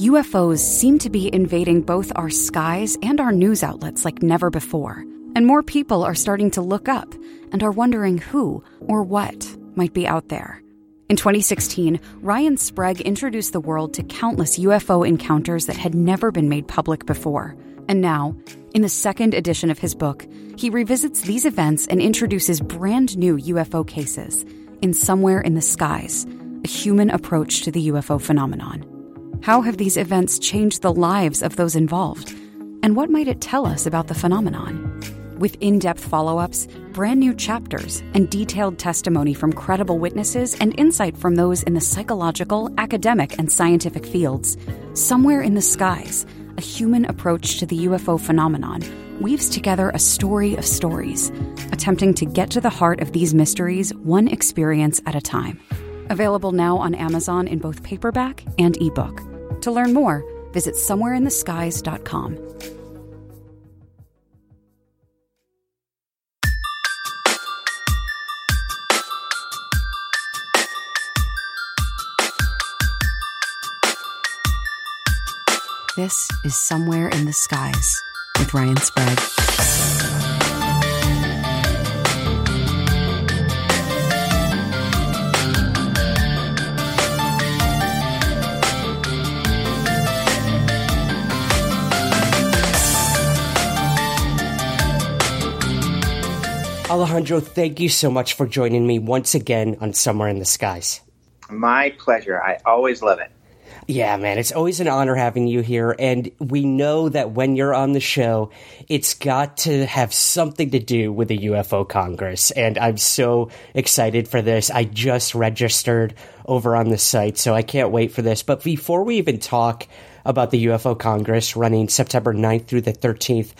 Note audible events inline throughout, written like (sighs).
UFOs seem to be invading both our skies and our news outlets like never before. And more people are starting to look up and are wondering who or what might be out there. In 2016, Ryan Sprague introduced the world to countless UFO encounters that had never been made public before. And now, in the second edition of his book, he revisits these events and introduces brand new UFO cases in Somewhere in the Skies, a human approach to the UFO phenomenon. How have these events changed the lives of those involved? And what might it tell us about the phenomenon? With in depth follow ups, brand new chapters, and detailed testimony from credible witnesses and insight from those in the psychological, academic, and scientific fields, Somewhere in the Skies, a human approach to the UFO phenomenon, weaves together a story of stories, attempting to get to the heart of these mysteries one experience at a time. Available now on Amazon in both paperback and ebook. To learn more, visit somewhereintheskies.com. This is Somewhere in the Skies with Ryan Sprague. Alejandro, thank you so much for joining me once again on Somewhere in the Skies. My pleasure. I always love it. Yeah, man, it's always an honor having you here. And we know that when you're on the show, it's got to have something to do with the UFO Congress. And I'm so excited for this. I just registered over on the site, so I can't wait for this. But before we even talk about the UFO Congress running September 9th through the 13th,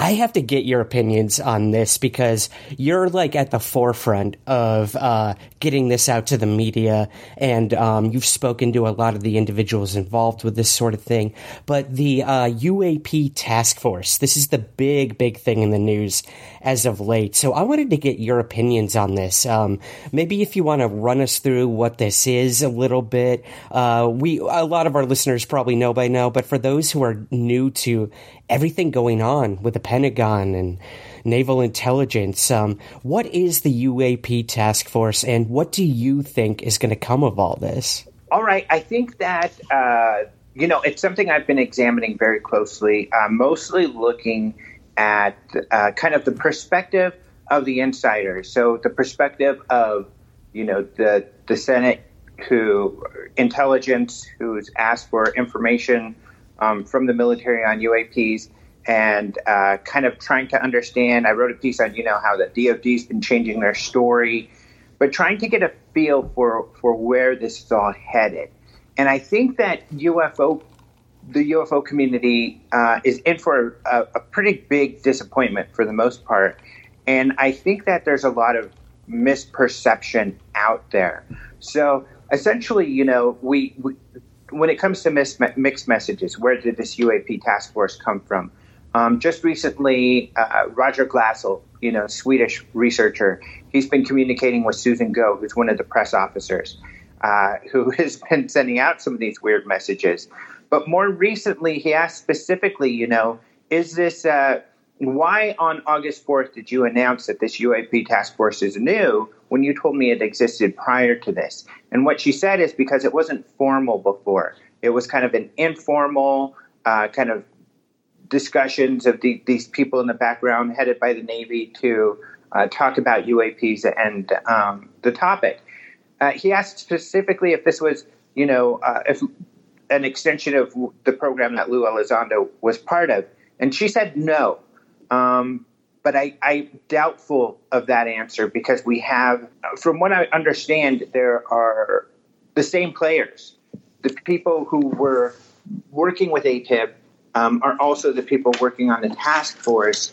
I have to get your opinions on this because you're like at the forefront of uh, getting this out to the media, and um, you've spoken to a lot of the individuals involved with this sort of thing. But the uh, UAP task force, this is the big, big thing in the news as of late. So I wanted to get your opinions on this. Um, maybe if you want to run us through what this is a little bit. Uh, we a lot of our listeners probably know by now, but for those who are new to everything going on with the Pentagon and naval intelligence. Um, what is the UAP task force, and what do you think is going to come of all this? All right, I think that uh, you know it's something I've been examining very closely, uh, mostly looking at uh, kind of the perspective of the insiders. So the perspective of you know the the Senate, who intelligence, who's asked for information um, from the military on UAPs and uh, kind of trying to understand. I wrote a piece on, you know, how the DoD's been changing their story, but trying to get a feel for, for where this is all headed. And I think that UFO, the UFO community uh, is in for a, a pretty big disappointment for the most part. And I think that there's a lot of misperception out there. So essentially, you know, we, we when it comes to mis- mixed messages, where did this UAP task force come from? Um, just recently, uh, Roger Glassel, you know, Swedish researcher, he's been communicating with Susan Gough, who's one of the press officers, uh, who (laughs) has been sending out some of these weird messages. But more recently, he asked specifically, you know, is this uh, why on August 4th did you announce that this UAP task force is new when you told me it existed prior to this? And what she said is because it wasn't formal before. It was kind of an informal uh, kind of discussions of the, these people in the background headed by the Navy to uh, talk about UAPs and um, the topic. Uh, he asked specifically if this was, you know, uh, if an extension of the program that Lou Elizondo was part of. And she said no. Um, but I, I'm doubtful of that answer because we have, from what I understand, there are the same players. The people who were working with AATIP um, are also the people working on the task force.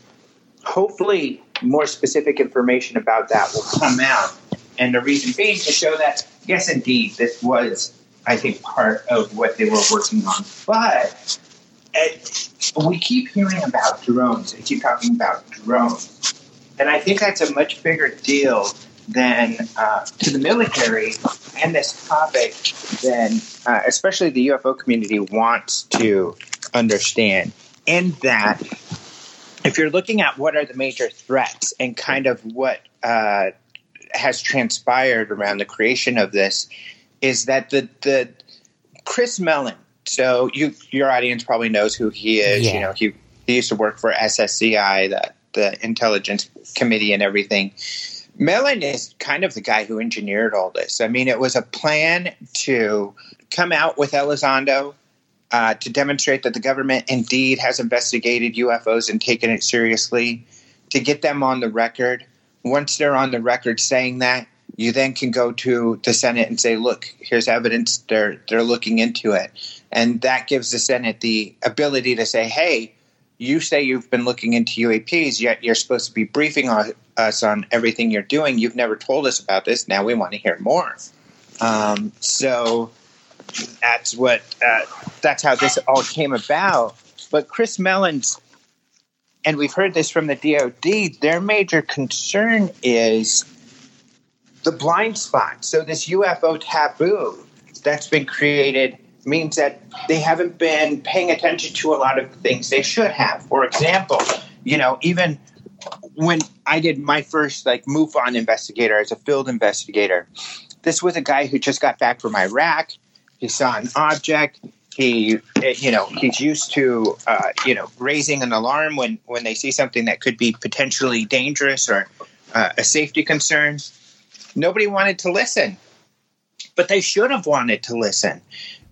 Hopefully, more specific information about that will come out. And the reason being to show that, yes, indeed, this was, I think, part of what they were working on. But we keep hearing about drones. They keep talking about drones. And I think that's a much bigger deal than uh, to the military and this topic than uh, especially the UFO community wants to understand. In that, if you're looking at what are the major threats and kind of what uh, has transpired around the creation of this, is that the the Chris Mellon. So you your audience probably knows who he is. Yeah. You know he he used to work for SSCI, the the intelligence committee, and everything. Mellon is kind of the guy who engineered all this. I mean, it was a plan to come out with Elizondo uh, to demonstrate that the government indeed has investigated UFOs and taken it seriously, to get them on the record. Once they're on the record saying that, you then can go to the Senate and say, "Look, here's evidence. They're they're looking into it," and that gives the Senate the ability to say, "Hey." You say you've been looking into UAPs, yet you're supposed to be briefing us on everything you're doing. You've never told us about this. Now we want to hear more. Um, so that's what uh, that's how this all came about. But Chris Mellon's, and we've heard this from the DoD. Their major concern is the blind spot. So this UFO taboo that's been created means that they haven't been paying attention to a lot of things they should have. For example, you know, even when I did my first like MUFON investigator as a field investigator, this was a guy who just got back from Iraq. He saw an object. He, you know, he's used to, uh, you know, raising an alarm when when they see something that could be potentially dangerous or uh, a safety concern. Nobody wanted to listen, but they should have wanted to listen.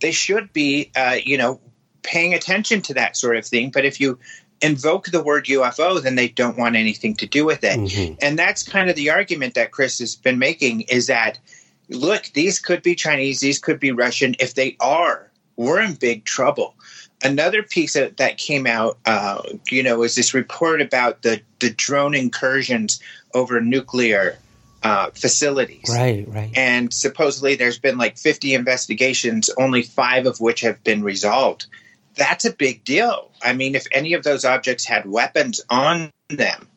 They should be, uh, you know, paying attention to that sort of thing. But if you invoke the word UFO, then they don't want anything to do with it. Mhm. And that's kind of the argument that Chris has been making is that, look, these could be Chinese, these could be Russian. If they are, we're in big trouble. Another piece of, that came out, uh, you know, is this report about the, the drone incursions over nuclear uh, facilities. Right, right. And supposedly there's been like 50 investigations, only five of which have been resolved. That's a big deal. I mean, if any of those objects had weapons on them,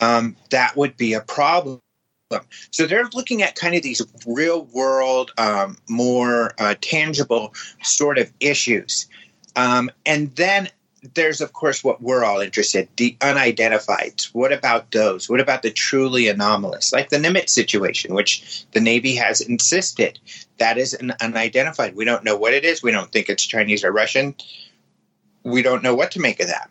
um, that would be a problem. So they're looking at kind of these real world, um, more uh, tangible sort of issues. Um, and then there's, of course, what we're all interested the unidentified. What about those? What about the truly anomalous, like the Nimitz situation, which the Navy has insisted that is an unidentified. We don't know what it is. We don't think it's Chinese or Russian. We don't know what to make of that.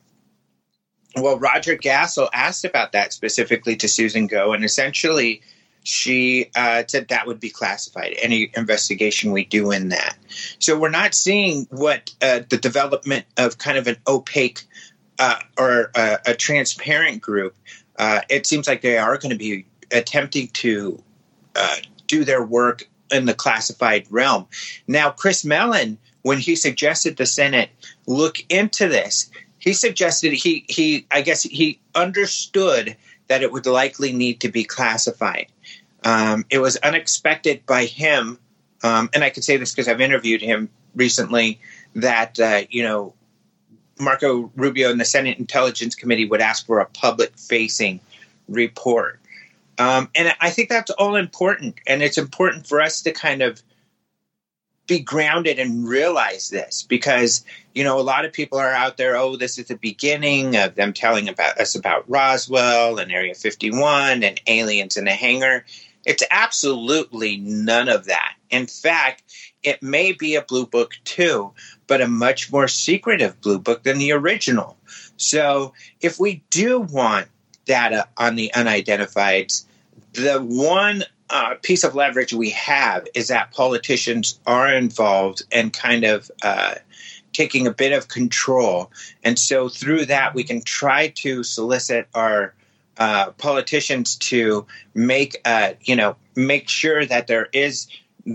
Well, Roger Glassel asked about that specifically to Susan Gough, and essentially she uh, said that would be classified, any investigation we do in that. So we're not seeing what uh, the development of kind of an opaque uh, or uh, a transparent group. Uh, it seems like they are going to be attempting to uh, do their work in the classified realm. Now, Chris Mellon, when he suggested the Senate look into this, he suggested he he I guess he understood that it would likely need to be classified. Um, it was unexpected by him, um, and I can say this because I've interviewed him recently. That uh, you know, Marco Rubio and the Senate Intelligence Committee would ask for a public-facing report, um, and I think that's all important. And it's important for us to kind of be grounded and realize this because you know a lot of people are out there oh this is the beginning of them telling about us about roswell and area 51 and aliens in a hangar it's absolutely none of that in fact it may be a blue book too but a much more secretive blue book than the original so if we do want data on the unidentifieds the one uh, piece of leverage we have is that politicians are involved and kind of uh, taking a bit of control. And so through that, we can try to solicit our uh, politicians to make uh, you know make sure that there is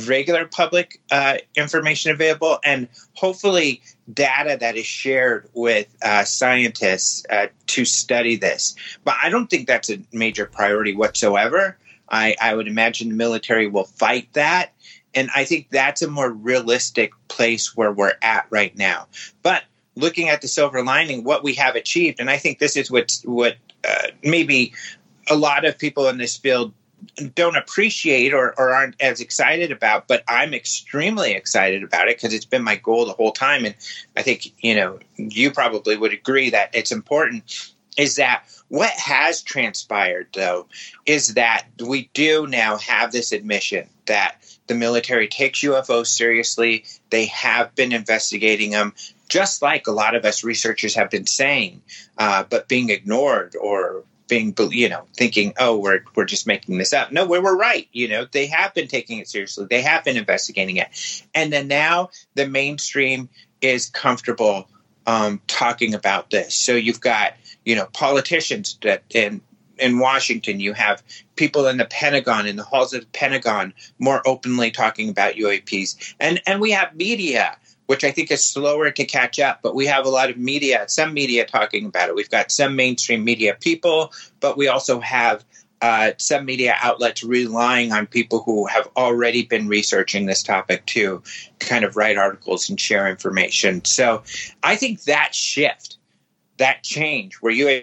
regular public uh, information available and hopefully data that is shared with uh, scientists uh, to study this. But I don't think that's a major priority whatsoever. I, I would imagine the military will fight that. And I think that's a more realistic place where we're at right now. But looking at the silver lining, what we have achieved, and I think this is what what uh, maybe a lot of people in this field don't appreciate or, or aren't as excited about, but I'm extremely excited about it because it's been my goal the whole time. And I think, you know, you probably would agree that it's important is that what has transpired though is that we do now have this admission that the military takes UFOs seriously. They have been investigating them just like a lot of us researchers have been saying, uh, but being ignored or being, you know, thinking, oh, we're, we're just making this up. No, we were right. You know, they have been taking it seriously. They have been investigating it. And then now the mainstream is comfortable um, talking about this. So you've got, you know, politicians that in in Washington, you have people in the Pentagon, in the halls of the Pentagon, more openly talking about UAPs, and and we have media which I think is slower to catch up. But we have a lot of media, some media talking about it. We've got some mainstream media people, but we also have uh, some media outlets relying on people who have already been researching this topic to kind of write articles and share information. So I think that shift, that change, where you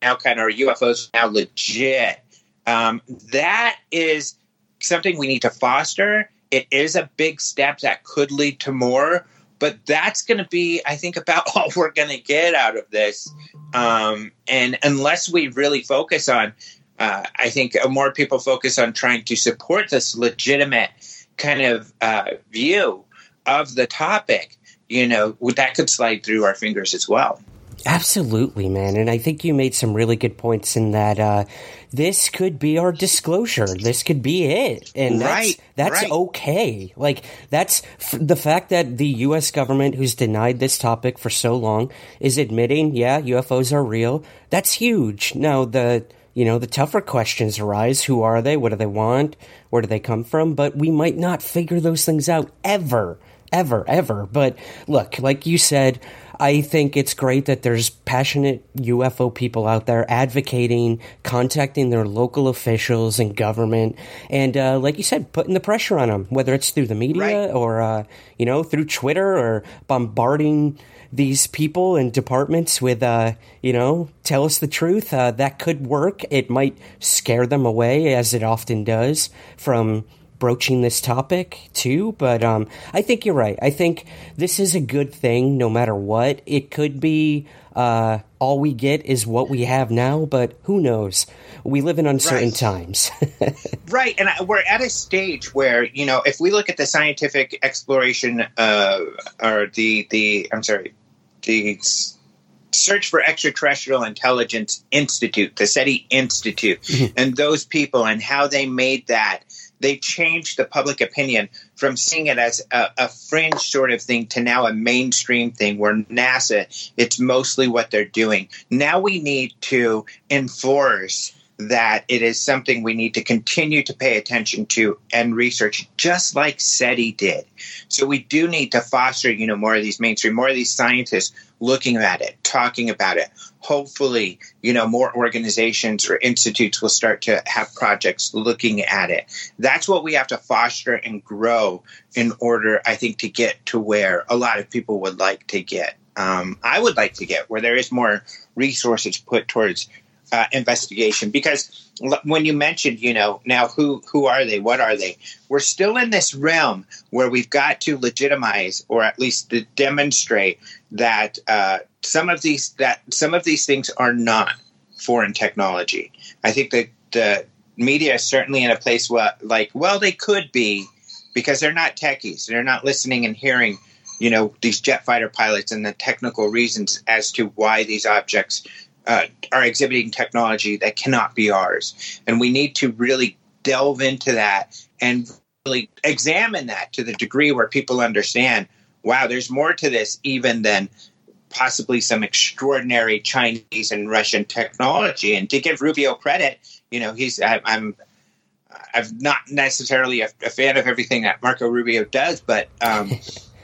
now kind of UFOs now legit, um, that is something we need to foster. It is a big step that could lead to more, but that's going to be, I think, about (laughs) all we're going to get out of this. Um, and unless we really focus on, uh, I think more people focus on trying to support this legitimate kind of uh, view of the topic, you know, that could slide through our fingers as well. Absolutely, man. And I think you made some really good points in that uh, this could be our disclosure. This could be it. And that's, right, that's right. okay. Like, that's f- the fact that the U.S. government, who's denied this topic for so long, is admitting, yeah, UFOs are real. That's huge. Now, the you know, the tougher questions arise. Who are they? What do they want? Where do they come from? But we might not figure those things out ever, ever, ever. But look, like you said, I think it's great that there's passionate UFO people out there advocating, contacting their local officials and government, and uh, like you said, putting the pressure on them, whether it's through the media right. or uh, you know through Twitter or bombarding these people and departments with, uh, you know, tell us the truth. Uh, that could work. It might scare them away, as it often does, from broaching this topic too, but um, I think you're right. I think this is a good thing no matter what. It could be uh, all we get is what we have now, but who knows? We live in uncertain right. times. (laughs) right. And we're at a stage where, you know, if we look at the scientific exploration uh, or the, the, I'm sorry, the Search for Extraterrestrial Intelligence Institute, the SETI Institute, mm-hmm. and those people and how they made that they changed the public opinion from seeing it as a, a, fringe sort of thing to now a mainstream thing where NASA, it's mostly what they're doing. Now we need to enforce that it is something we need to continue to pay attention to and research, just like SETI did. So we do need to foster, you know, more of these mainstream, more of these scientists looking at it, talking about it. Hopefully, you know, more organizations or institutes will start to have projects looking at it. That's what we have to foster and grow in order, I think, to get to where a lot of people would like to get. Um, I would like to get where there is more resources put towards uh, investigation because when you mentioned you know now who who are they what are they we're still in this realm where we've got to legitimize or at least to demonstrate that uh, some of these that some of these things are not foreign technology i think that the media is certainly in a place where like well they could be because they're not techies they're not listening and hearing you know these jet fighter pilots and the technical reasons as to why these objects uh, are exhibiting technology that cannot be ours. And we need to really delve into that and really examine that to the degree where people understand wow, there's more to this even than possibly some extraordinary Chinese and Russian technology. And to give Rubio credit, you know, he's I, I'm I'm not necessarily a, a, fan of everything that Marco Rubio does, but um,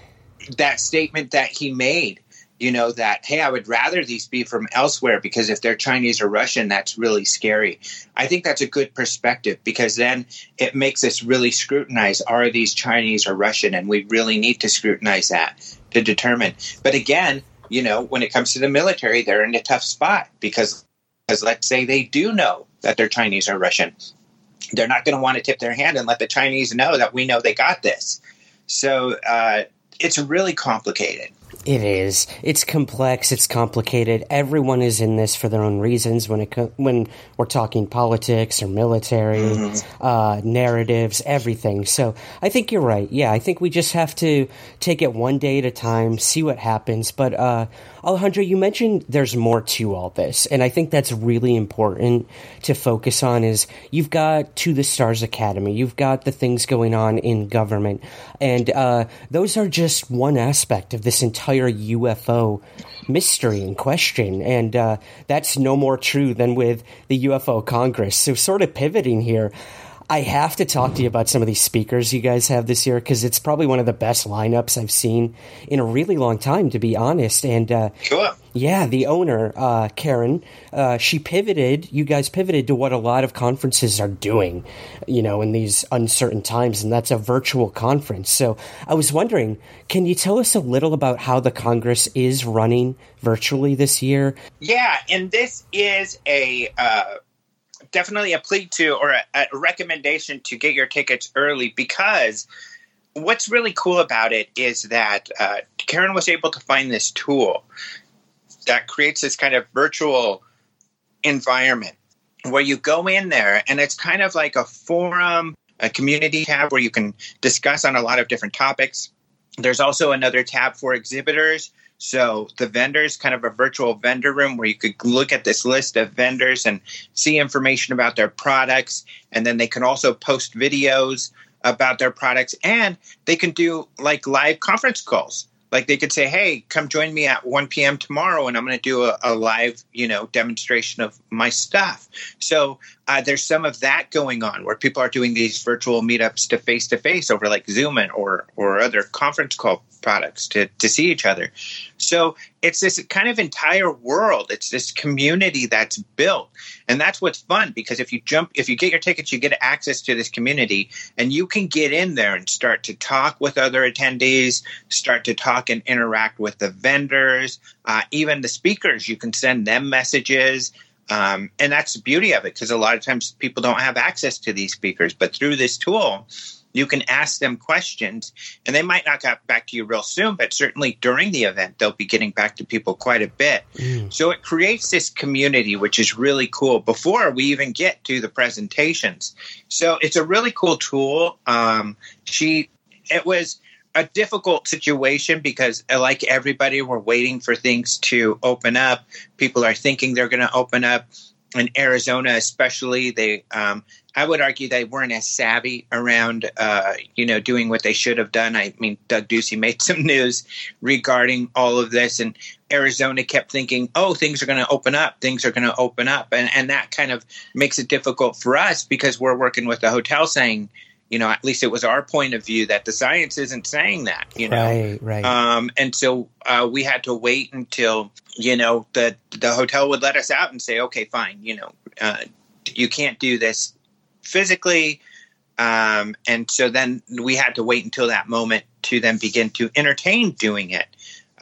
(laughs) that statement that he made, you know, that hey, I would rather these be from elsewhere because if they're Chinese or Russian, that's really scary. I think that's a good perspective because then it makes us really scrutinize: are these Chinese or Russian? And we really need to scrutinize that to determine. But again, you know, when it comes to the military, they're in a tough spot because, because let's say they do know that they're Chinese or Russian they're not going to want to tip their hand and let the Chinese know that we know they got this. So uh, it's really complicated. It is. It's complex. It's complicated. Everyone is in this for their own reasons. When it co- when we're talking politics or military mm-hmm. uh, narratives, everything. So I think you're right. Yeah, I think we just have to take it one day at a time, see what happens. But uh, Alejandro, you mentioned there's more to all this, and I think that's really important to focus on. Is you've got to the Stars Academy, you've got the things going on in government, and uh, those are just one aspect of this entire UFO mystery and question, and uh, that's no more true than with the UFO Congress. So, sort of pivoting here. I have to talk to you about some of these speakers you guys have this year because it's probably one of the best lineups I've seen in a really long time, to be honest. And uh, sure. yeah, the owner, uh, Karen, uh, she pivoted. You guys pivoted to what a lot of conferences are doing, you know, in these uncertain times, and that's a virtual conference. So I was wondering, can you tell us a little about how the Congress is running virtually this year? Yeah, and this is a uh, definitely a plea to or a, a recommendation to get your tickets early because what's really cool about it is that uh, Karen was able to find this tool that creates this kind of virtual environment where you go in there and it's kind of like a forum, a community tab where you can discuss on a lot of different topics. There's also another tab for exhibitors so the vendors, kind of a virtual vendor room where you could look at this list of vendors and see information about their products. And then they can also post videos about their products. And they can do like live conference calls. Like they could say hey come join me at 1 p.m tomorrow and i'm going to do a, a, live you know demonstration of my stuff. So uh, there's some of that going on where people are doing these virtual meetups to face to face over like zoom or or other conference call products to, to see each other. So it's this kind of entire world. It's this community that's built. And that's what's fun because if you jump if you get your tickets you get access to this community and you can get in there and start to talk with other attendees start to talk and interact with the vendors uh, even the speakers. You can send them messages um, and that's the beauty of it because a lot of times people don't have access to these speakers but through this tool you can ask them questions and they might not get back to you real soon but certainly during the event they'll be getting back to people quite a bit. Mm. so it creates this community which is really cool before we even get to the presentations. So it's a really cool tool. Um, she it was a difficult situation because like everybody we're waiting for things to open up people are thinking they're going to open up in arizona especially they um, I would argue they weren't as savvy around, uh, you know, doing what they should have done. I mean, Doug Ducey made (laughs) some news regarding all of this, and Arizona kept thinking, "Oh, things are going to open up. Things are going to open up," and and that kind of makes it difficult for us because we're working with the hotel saying, you know, at least it was our point of view that the science isn't saying that, you know, right, right. Um, and so uh, we had to wait until you know the the hotel would let us out and say, "Okay, fine," you know. Uh, you can't do this physically. Um, and so then we had to wait until that moment to then begin to entertain doing it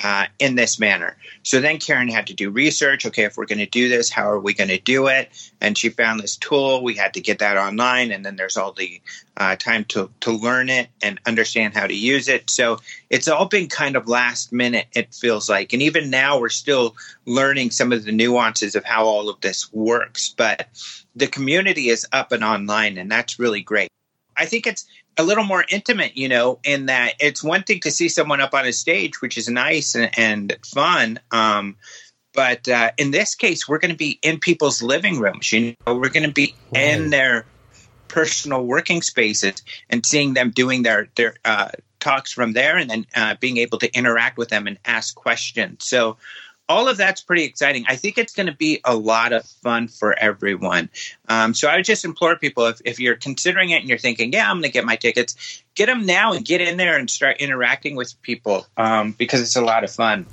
uh, in this manner. So then Karen had to do research. Okay, if we're going to do this, how are we going to do it? And she found this tool. We had to get that online, and then there's all the uh, time to to learn it and understand how to use it. So it's all been kind of last minute. It feels like, and even now we're still learning some of the nuances of how all of this works. But the community is up and online, and that's really great. I think it's a little more intimate, you know, in that it's one thing to see someone up on a stage, which is nice and, and fun. Um, but uh, in this case, we're going to be in people's living rooms. You know, we're going to be right. in their personal working spaces and seeing them doing their their uh, talks from there and then uh, being able to interact with them and ask questions. So all of that's pretty exciting. I think it's going to be a lot of fun for everyone. Um, so I would just implore people if, if you're considering it and you're thinking, yeah, I'm going to get my tickets, get them now and get in there and start interacting with people um, because it's a lot of fun.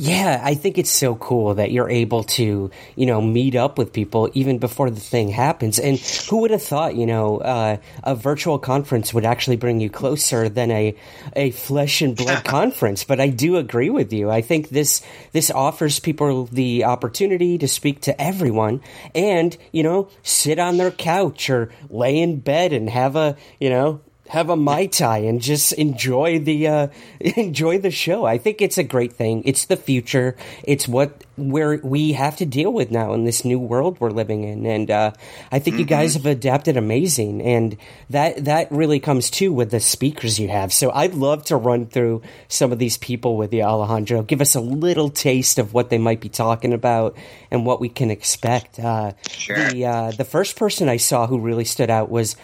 Yeah, I think it's so cool that you're able to, you know, meet up with people even before the thing happens. And who would have thought, you know, uh, a virtual conference would actually bring you closer than a a flesh and blood (laughs) conference? But I do agree with you. I think this this offers people the opportunity to speak to everyone and, you know, sit on their couch or lay in bed and have a, you know, have a mai tai and just enjoy the uh, (laughs) enjoy the show. I think it's a great thing. It's the future. It's what where we have to deal with now in this new world we're living in. And uh, I think mm-hmm. you guys have adapted amazing, and that that really comes too with the speakers you have. So I'd love to run through some of these people with you, Alejandro. Give us a little taste of what they might be talking about and what we can expect. Uh, sure. The uh, the first person I saw who really stood out was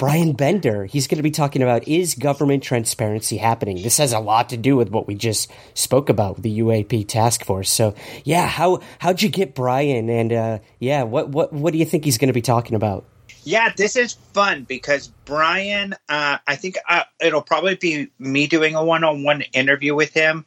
Brian Bender. He's going to be talking about is government transparency happening? This has a lot to do with what we just spoke about with the UAP task force. So, yeah, how how'd you get Brian? And uh, yeah, what what what do you think he's going to be talking about? Yeah, this is fun because Brian. Uh, I think uh, it'll probably be me doing a one-on-one interview with him,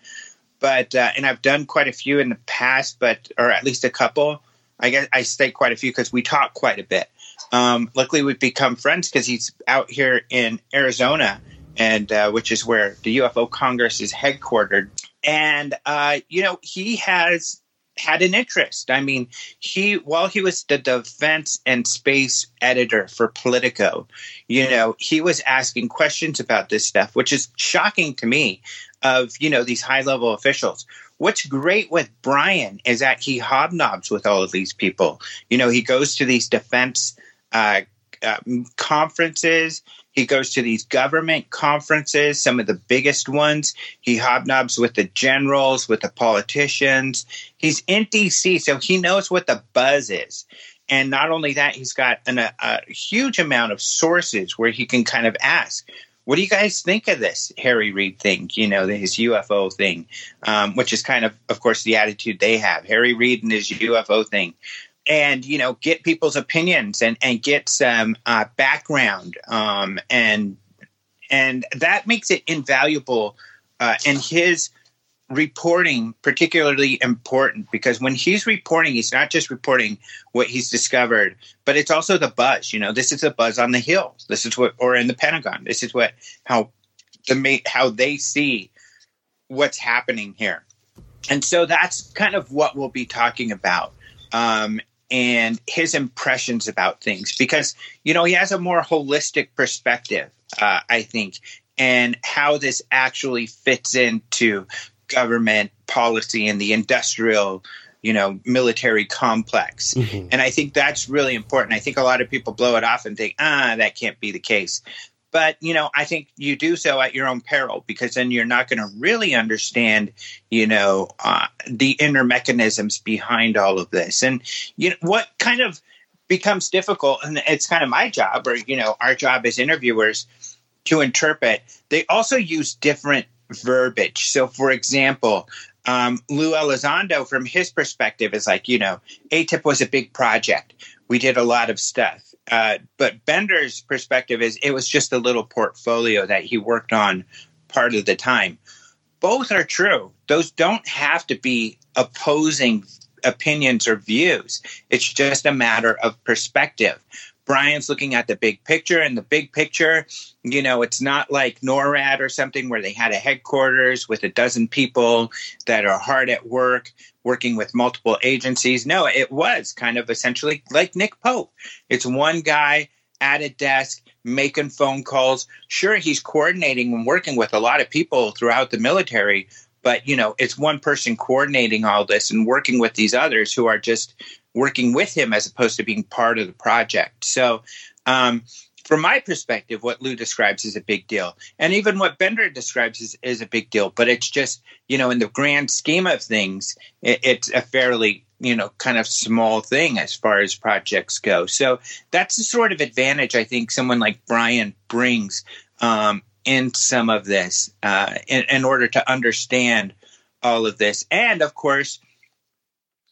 but uh, and I've done quite a few in the past, but or at least a couple. I guess I say quite a few because we talk quite a bit. Um, luckily, we've become friends because he's out here in Arizona, and uh, which is where the UFO Congress is headquartered. And uh, you know, he has had an interest. I mean, he while he was the defense and space editor for Politico, you know, he was asking questions about this stuff, which is shocking to me. Of you know these high level officials. What's great with Brian is that he hobnobs with all of these people. You know, he goes to these defense uh, uh, conferences. He goes to these government conferences, some of the biggest ones. He hobnobs with the generals, with the politicians. He's in DC, so he knows what the buzz is. And not only that, he's got an, a, a huge amount of sources where he can kind of ask, what do you guys think of this Harry Reid thing? You know, his UFO thing, um, which is kind of, of course, the attitude they have. Harry Reid and his UFO thing and you know get people's opinions and and get some uh, background um, and and that makes it invaluable uh, and his reporting particularly important because when he's reporting he's not just reporting what he's discovered but it's also the buzz you know this is the buzz on the hill. This is what or in the pentagon. This is what how the how they see what's happening here. And so that's kind of what we'll be talking about. Um, and his impressions about things because you know he has a more holistic perspective uh, i think and how this actually fits into government policy and the industrial you know military complex. Mm-hmm. and i think that's really important. I think a lot of people blow it off and think ah that can't be the case but, you know, I think you do so at your own peril because then you're not going to really understand, you know, uh, the inner mechanisms behind all of this. And, you know, what kind of becomes difficult, and it's kind of my job or, you know, our job as interviewers to interpret, they also use different verbiage. So, for example, um, Lou Elizondo, from his perspective, is like, you know, AATIP was a big project. We did a lot of stuff. Uh, but Bender's perspective is it was just a little portfolio that he worked on part of the time. Both are true. Those don't have to be opposing opinions or views. It's just a matter of perspective. Brian's looking at the big picture, and the big picture, you know, it's not like NORAD or something where they had a headquarters with a dozen people that are hard at work working with multiple agencies. No, it was kind of essentially like Nick Pope. It's one guy at a desk making phone calls. Sure, he's coordinating and working with a lot of people throughout the military, but you know, it's one person coordinating all this and working with these others who are just working with him as opposed to being part of the project. So, um, from my perspective, what Lou describes is a big deal. And even what Bender describes is, is a big deal. But it's just, you know, in the grand scheme of things, it, it's a fairly, you know, kind of small thing as far as projects go. So that's the sort of advantage I think someone like Brian brings um, in some of this uh, in, in order to understand all of this. And of course,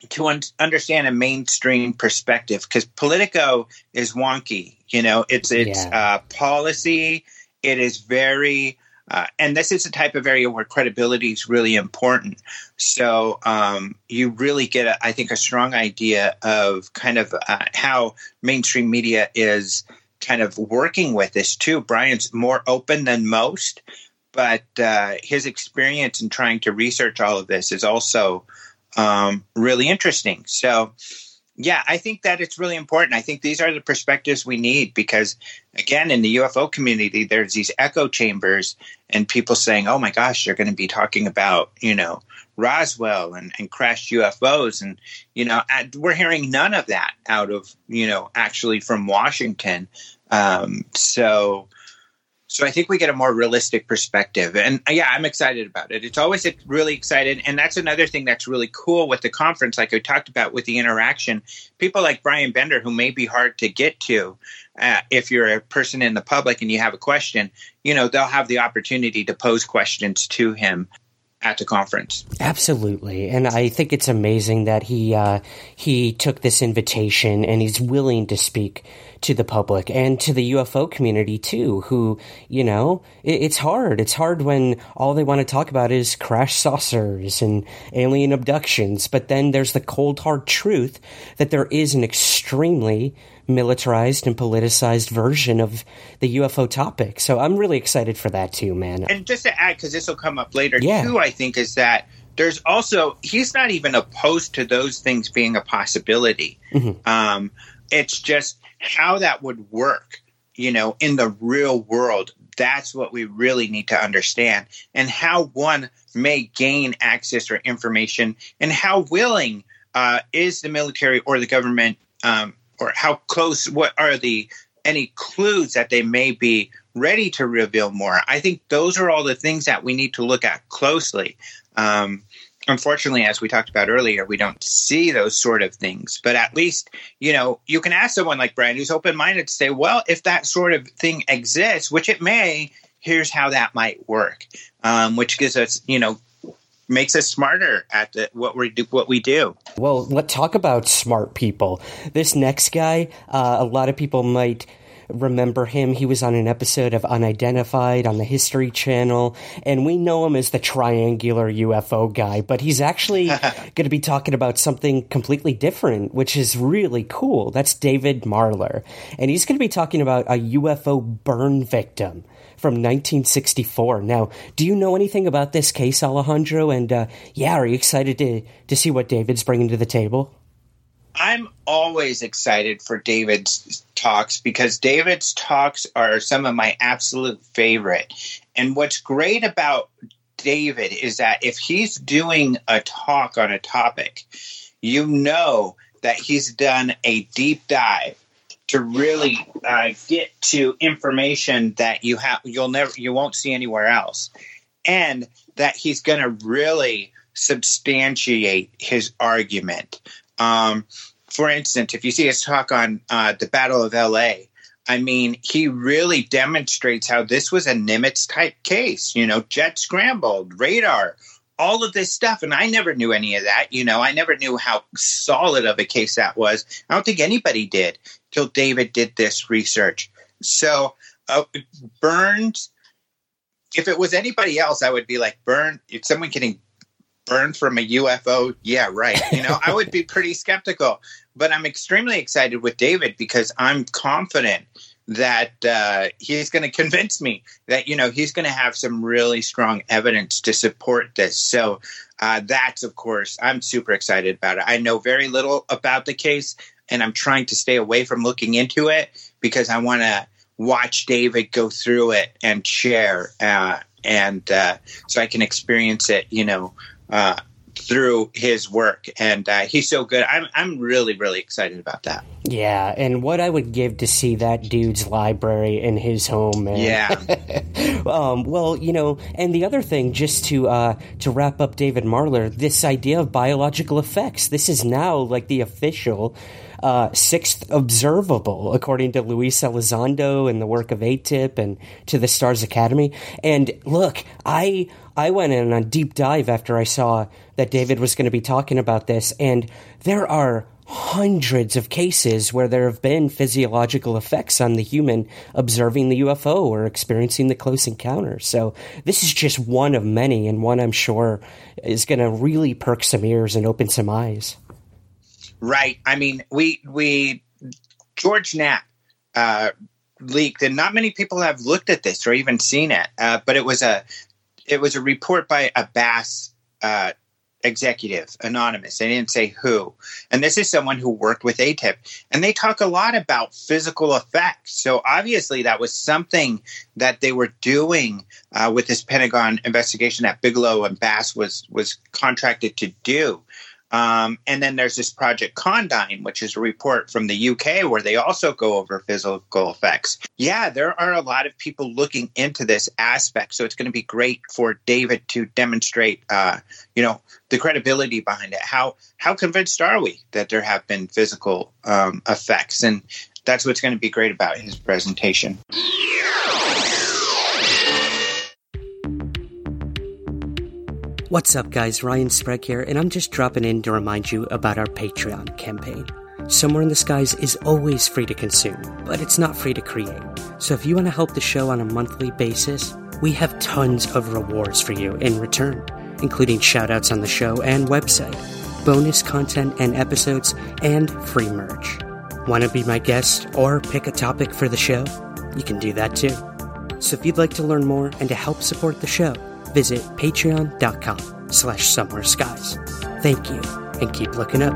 to un- understand a mainstream perspective because Politico is wonky. You know, it's it's yeah. uh, policy. It is very, uh, and this is the type of area where credibility is really important. So um, you really get, a, I think, a strong idea of kind of uh, how mainstream media is kind of working with this too. Brian's more open than most, but uh, his experience in trying to research all of this is also um, really interesting. So, yeah, I think that it's really important. I think these are the perspectives we need because, again, in the UFO community, there's these echo chambers and people saying, oh my gosh, they're going to be talking about, you know, Roswell and, and crashed UFOs. And, you know, we're hearing none of that out of, you know, actually from Washington. Um, so, so I think we get a more realistic perspective. And uh, yeah, I'm excited about it. It's always really excited. And that's another thing that's really cool with the conference, like I talked about with the interaction. People like Brian Bender, who may be hard to get to uh, if you're a person in the public and you have a question, you know, they'll have the opportunity to pose questions to him at the conference. Absolutely, and I think it's amazing that he uh, he took this invitation and he's willing to speak to the public and to the UFO community too. Who you know, it, it's hard. It's hard when all they want to talk about is crash saucers and alien abductions, but then there's the cold hard truth that there is an extremely militarized and politicized version of the UFO topic. So I'm really excited for that too, man. And just to add, because this will come up later yeah. too, I think is that there's also he's not even opposed to those things being a possibility. Mm-hmm. Um, it's just how that would work, you know, in the real world. That's what we really need to understand, and how one may gain access or information, and how willing uh, is the military or the government um, or how close what are the any clues that they may be ready to reveal more. I think those are all the things that we need to look at closely. Um, unfortunately as we talked about earlier we don't see those sort of things but at least you know you can ask someone like brian who's open-minded to say well if that sort of thing exists which it may here's how that might work. Um, which gives us you know makes us smarter at the, what we do. What we do. Well, let's talk about smart people. This next guy, uh, a lot of people might remember him. He was on an episode of Unidentified on the History Channel, and we know him as the triangular UFO guy, but he's actually (laughs) going to be talking about something completely different, which is really cool. That's David Marler, and he's going to be talking about a UFO burn victim from 1964. Now, do you know anything about this case, Alejandro? And uh, yeah, are you excited to to see what David's bringing to the table? I'm always excited for David's talks because David's talks are some of my absolute favorite. And what's great about David is that if he's doing a talk on a topic, you know that he's done a deep dive to really uh, get to information that you have you'll never you won't see anywhere else and that he's going to really substantiate his argument um, for instance if you see his talk on uh, the battle of la i mean he really demonstrates how this was a nimitz type case you know jet scrambled radar all of this stuff and i never knew any of that you know i never knew how solid of a case that was i don't think anybody did till David did this research. So uh, Burns, if it was anybody else, I would be like, burn. If someone getting burned from a UFO, yeah, right. You know, I would be (laughs) pretty skeptical. But I'm extremely excited with David because I'm confident that uh, he's going to convince me that you know he's going to have some really strong evidence to support this. So uh, that's of course I'm super excited about it. I know very little about the case and I'm trying to stay away from looking into it because I want to watch David go through it and share, uh, and uh, so I can experience it, you know, uh, through his work. And uh, he's so good. I'm I'm really really excited about that. Yeah, and what I would give to see that dude's library in his home, man. Yeah. (laughs) um, well, you know, and the other thing, just to uh, to wrap up David Marler, this idea of biological effects. This is now like the official uh, sixth observable, according to Luis Elizondo and the work of AATIP and to the Stars Academy. And look, I I went in on a deep dive after I saw that David was going to be talking about this, and there are hundreds of cases where there have been physiological effects on the human observing the UFO or experiencing the close encounter. So this is just one of many, and one I'm sure is going to really perk some ears and open some eyes. Right. I mean, we we George Knapp uh, leaked, and not many people have looked at this or even seen it. Uh, but it was a it was a report by a BAASS uh, executive, anonymous. They didn't say who. And this is someone who worked with AATIP. And they talk a lot about physical effects. So obviously, that was something that they were doing uh, with this Pentagon investigation that Bigelow and BAASS was was contracted to do. Um, and then there's this Project Condign, which is a report from the UK where they also go over physical effects. Yeah, there are a lot of people looking into this aspect. So it's going to be great for David to demonstrate, uh, you know, the credibility behind it. How how convinced are we that there have been physical um, effects? And that's what's going to be great about his presentation. What's up, guys? Ryan Sprague here, and I'm just dropping in to remind you about our Patreon campaign. Somewhere in the Skies is always free to consume, but it's not free to create. So if you want to help the show on a monthly basis, we have tons of rewards for you in return, including shoutouts on the show and website, bonus content and episodes, and free merch. Want to be my guest or pick a topic for the show? You can do that too. So if you'd like to learn more and to help support the show, visit patreon.com slash somewhere skies. Thank you, and keep looking up.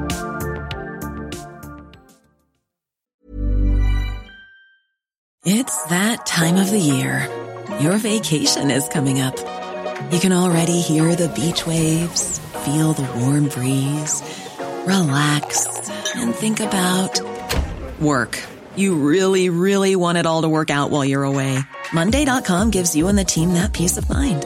It's that time of the year. Your vacation is coming up. You can already hear the beach waves, feel the warm breeze, relax, and think about work. You really, really want it all to work out while you're away. Monday.com gives you and the team that peace of mind.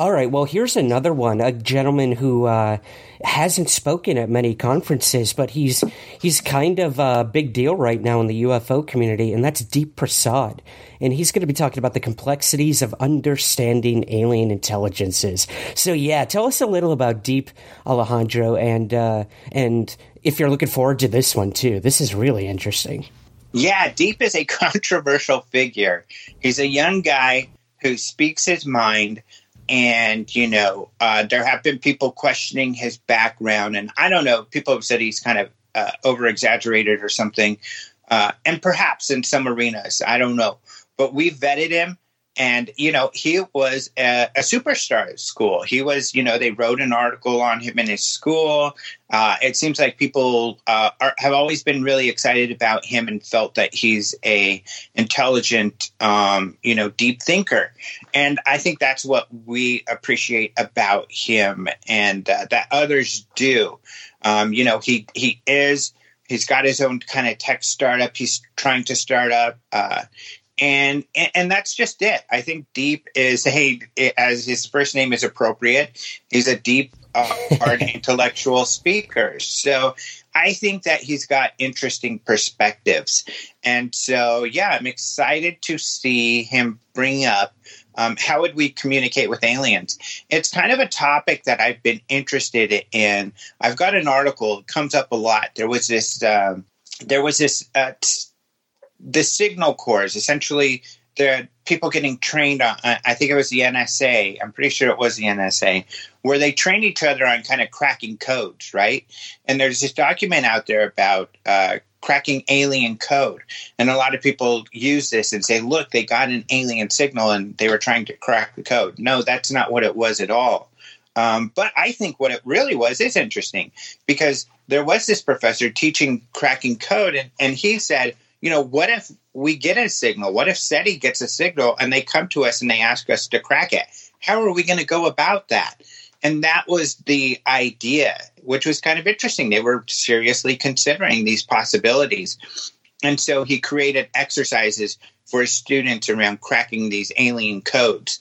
All right, well, here's another one. A gentleman who uh, hasn't spoken at many conferences, but he's he's kind of a big deal right now in the UFO community, and that's Deep Prasad. And he's going to be talking about the complexities of understanding alien intelligences. So, yeah, tell us a little about Deep Alejandro, and uh, and if you're looking forward to this one too. This is really interesting. Yeah, Deep is a (laughs) controversial figure. He's a young guy who speaks his mind and you know uh, there have been people questioning his background. And i don't know people have said he's kind of uh, over exaggerated or something uh, and perhaps in some arenas. I don't know. But we vetted him and you know he was a, a, superstar at school. He was you know they wrote an article on him in his school. Uh, it seems like people uh, are, have always been really excited about him and felt that he's a intelligent um, you know deep thinker. And i think that's what we appreciate about him and uh, that others do. Um, you know he he is he's got his own kind of tech startup he's trying to start up. Uh, and and that's just it. I think deep is hey, as his first name is appropriate. He's a deep, uh, art (laughs) intellectual speaker. So I think that he's got interesting perspectives, and so yeah, I'm excited to see him bring up. Um, how would we communicate with aliens? It's kind of a topic that I've been interested in. I've got an article; it comes up a lot. There was this. Um, there was this uh, the signal corps, essentially the people getting trained on i think it was the nsa i'm pretty sure it was the nsa where they train each other on kind of cracking codes right? And there's this document out there about uh, cracking alien code. And a lot of people use this and say look they got an alien signal and they were trying to crack the code. No that's not what it was at all. Um, but i think what it really was is interesting because there was this professor teaching cracking code and, and he said you know, what if we get a signal? What if SETI gets a signal and they come to us and they ask us to crack it? How are we going to go about that? And that was the idea, which was kind of interesting. They were seriously considering these possibilities. And so he created exercises for students around cracking these alien codes.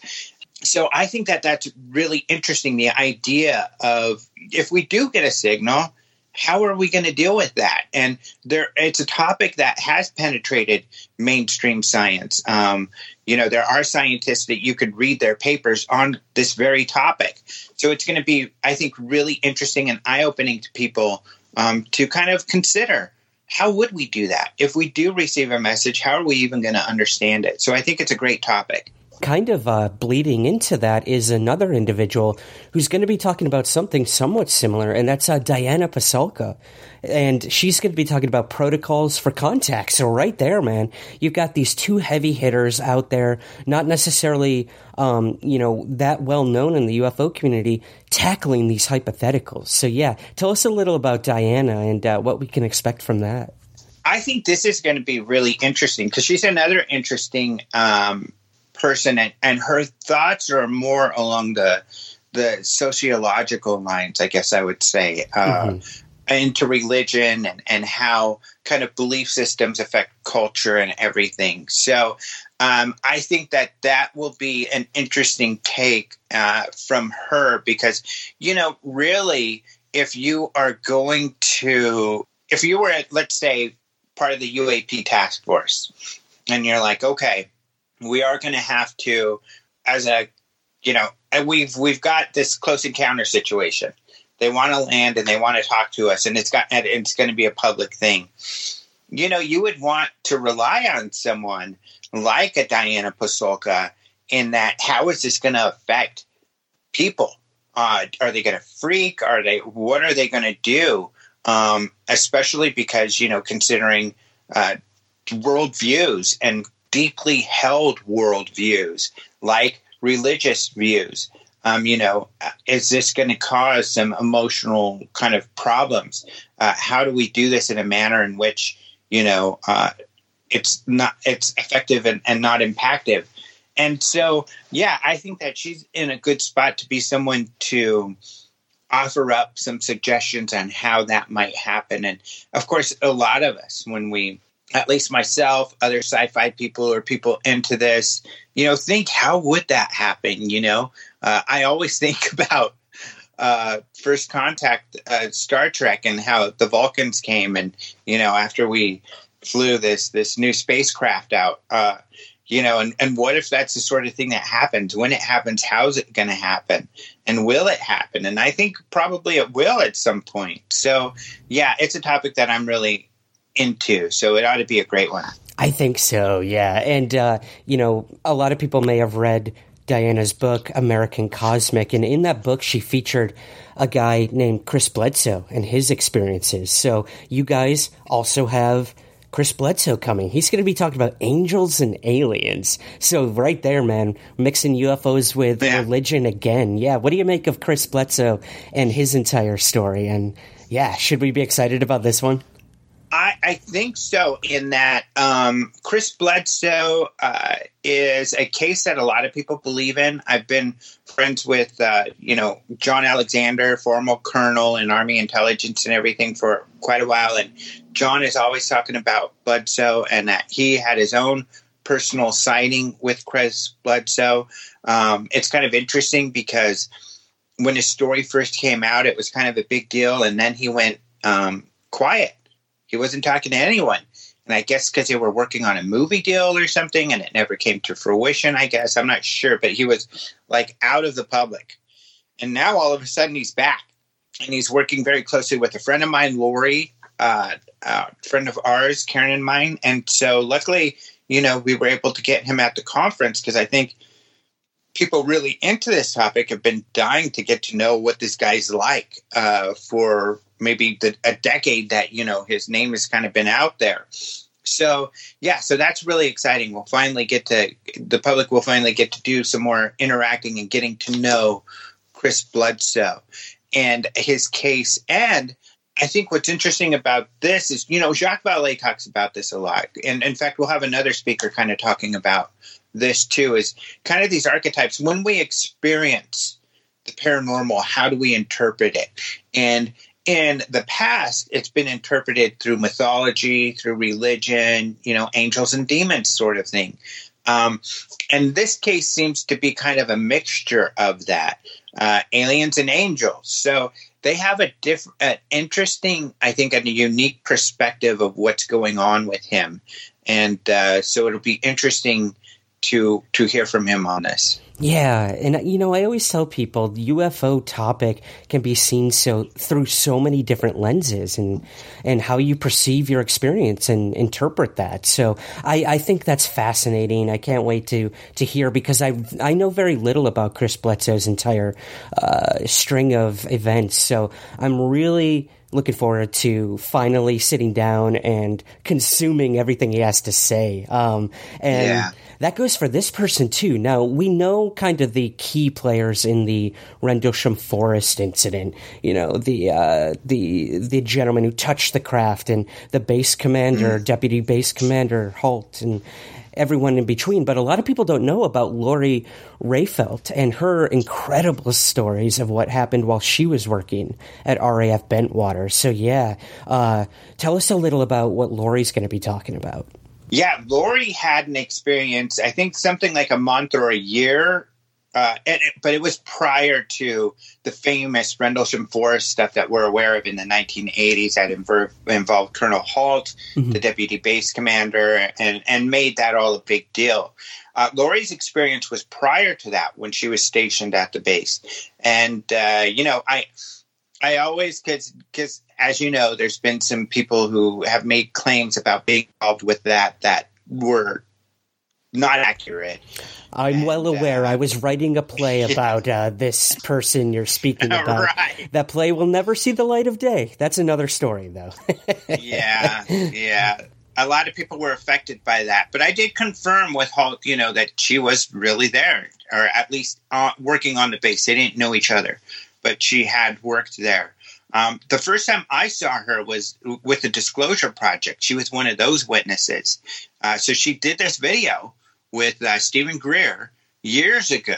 So I think that that's really interesting. The idea of if we do get a signal, how are we going to deal with that? And there, it's a topic that has penetrated mainstream science. Um, you know, there are scientists that you could read their papers on this very topic. So it's going to be, I think, really interesting and eye opening to people um, to kind of consider how would we do that? If we do receive a message, how are we even going to understand it? So I think it's a great topic kind of uh, bleeding into that is another individual who's going to be talking about something somewhat similar, and that's uh, Diana Pasulka. And she's going to be talking about protocols for contact. So, right there, man, you've got these two heavy hitters out there, not necessarily, um, you know, that well known in the UFO community, tackling these hypotheticals. So, yeah, tell us a little about Diana and uh, what we can expect from that. I think this is going to be really interesting because she's another interesting um, person, and, and her thoughts are more along the the sociological lines, I guess I would say, uh, mm-hmm. into religion and, and how kind of belief systems affect culture and everything. So um, I think that that will be an interesting take uh, from her because, you know, really, if you are going to, if you were at, let's say, part of the UAP task force, and you're like, okay, we are going to have to, as a, you know, and we've we've got this close encounter situation. They want to land and they want to talk to us, and it's got and it's going to be a public thing. You know, you would want to rely on someone like a Diana Pasulka in that. How is this going to affect people? Uh, are they going to freak? Are they? What are they going to do? Um, especially because you know, considering uh, worldviews and deeply held worldviews, like religious views. Um, you know, is this going to cause some emotional kind of problems? Uh, how do we do this in a manner in which you know uh, it's not it's effective and, and not impactive? And so, yeah, I think that she's in a good spot to be someone to offer up some suggestions on how that might happen. And of course, a lot of us, when we at least myself, other sci-fi people or people into this, you know, think how would that happen? You know, uh, I always (laughs) think about uh, First Contact, uh, Star Trek, and how the Vulcans came, and you know, after we flew this this new spacecraft out, uh, you know, and, and what if that's the sort of thing that happens? When it happens, how's it going to happen? And will it happen? And I think probably it will at some point. So, yeah, it's a topic that I'm really into. So it ought to be a great one. I think so, yeah. And, uh, you know, a lot of people may have read Diana's book, American Cosmic. And in that book, she featured a guy named Chris Bledsoe and his experiences. So you guys also have Chris Bledsoe coming. He's going to be talking about angels and aliens. So right there, man, mixing UFOs with yeah. religion again. Yeah. What do you make of Chris Bledsoe and his entire story? And yeah, should we be excited about this one? I, I think so. In that um, Chris Bledsoe uh, is a case that a lot of people believe in. I've been friends with, uh, you know, John Alexander, former colonel in Army intelligence and everything for quite a while, and John is always talking about Bledsoe and that he had his own personal sighting with Chris Bledsoe. Um, it's kind of interesting because when his story first came out, it was kind of a big deal, and then he went um, quiet. He wasn't talking to anyone. And I guess because they were working on a movie deal or something, and it never came to fruition, I guess. I'm not sure, but he was like out of the public. And now all of a sudden he's back. And he's working very closely with a friend of mine, Lori, uh, a friend of ours, Karen and mine. And so luckily, you know, we were able to get him at the conference because I think people really into this topic have been dying to get to know what this guy's like uh, for maybe the, a decade that you know his name has kind of been out there so yeah so that's really exciting we'll finally get to the public will finally get to do some more interacting and getting to know chris bledsoe and his case and I think what's interesting about this is, you know, Jacques Vallée talks about this a lot. And in fact, we'll have another speaker kind of talking about this too is kind of these archetypes. When we experience the paranormal, how do we interpret it? And in the past, it's been interpreted through mythology, through religion, you know, angels and demons sort of thing. Um, and this case seems to be kind of a mixture of that uh, aliens and angels. So they have a different, interesting, I think, a unique perspective of what's going on with him. And uh, so it'll be interesting to to hear from him on this. Yeah, and you know, I always tell people the UFO topic can be seen so through so many different lenses, and and how you perceive your experience and interpret that. So I, I think that's fascinating. I can't wait to to hear because I I know very little about Chris Bledsoe's entire uh, string of events. So I'm really looking forward to finally sitting down and consuming everything he has to say. Um, and yeah. That goes for this person too. Now we know kind of the key players in the Rendlesham Forest incident. You know the uh, the the gentleman who touched the craft and the base commander, mm. deputy base commander Halt and everyone in between. But a lot of people don't know about Lori Rehfeldt and her incredible stories of what happened while she was working at RAF Bentwater. So, yeah, uh, tell us a little about what Lori's going to be talking about. Yeah, Lori had an experience, I think something like a month or a year uh, it, but it was prior to the famous Rendlesham Forest stuff that we're aware of in the 1980s that involved, involved Colonel Halt, mm-hmm. the deputy base commander, and, and made that all a big deal. Uh, Lori's experience was prior to that when she was stationed at the base. And, uh, you know, I. I always, because as you know, there's been some people who have made claims about being involved with that that were not accurate. I'm and, well aware. Uh, I was writing a play (laughs) about uh, this person you're speaking about. Right. That play will never see the light of day. That's another story, though. (laughs) yeah, yeah. A lot of people were affected by that, but I did confirm with Halt, you know, that she was really there, or at least uh, working on the base. They didn't know each other, but she had worked there. Um, the first time I saw her was with the Disclosure Project. She was one of those witnesses. Uh, so she did this video with uh, Steven Greer years ago,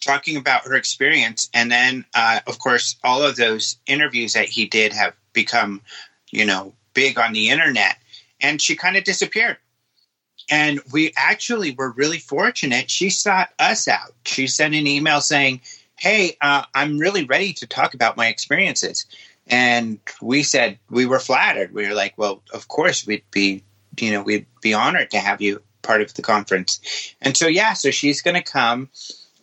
talking about her experience. And then, uh, of course, all of those interviews that he did have become, you know, big on the internet. And she kind of disappeared. And we actually were really fortunate. She sought us out. She sent an email saying, Hey, uh, I'm really ready to talk about my experiences. And we said, we were flattered. We were like, well, of course, we'd be, you know, we'd be honored to have you part of the conference. And so, yeah, so she's going to come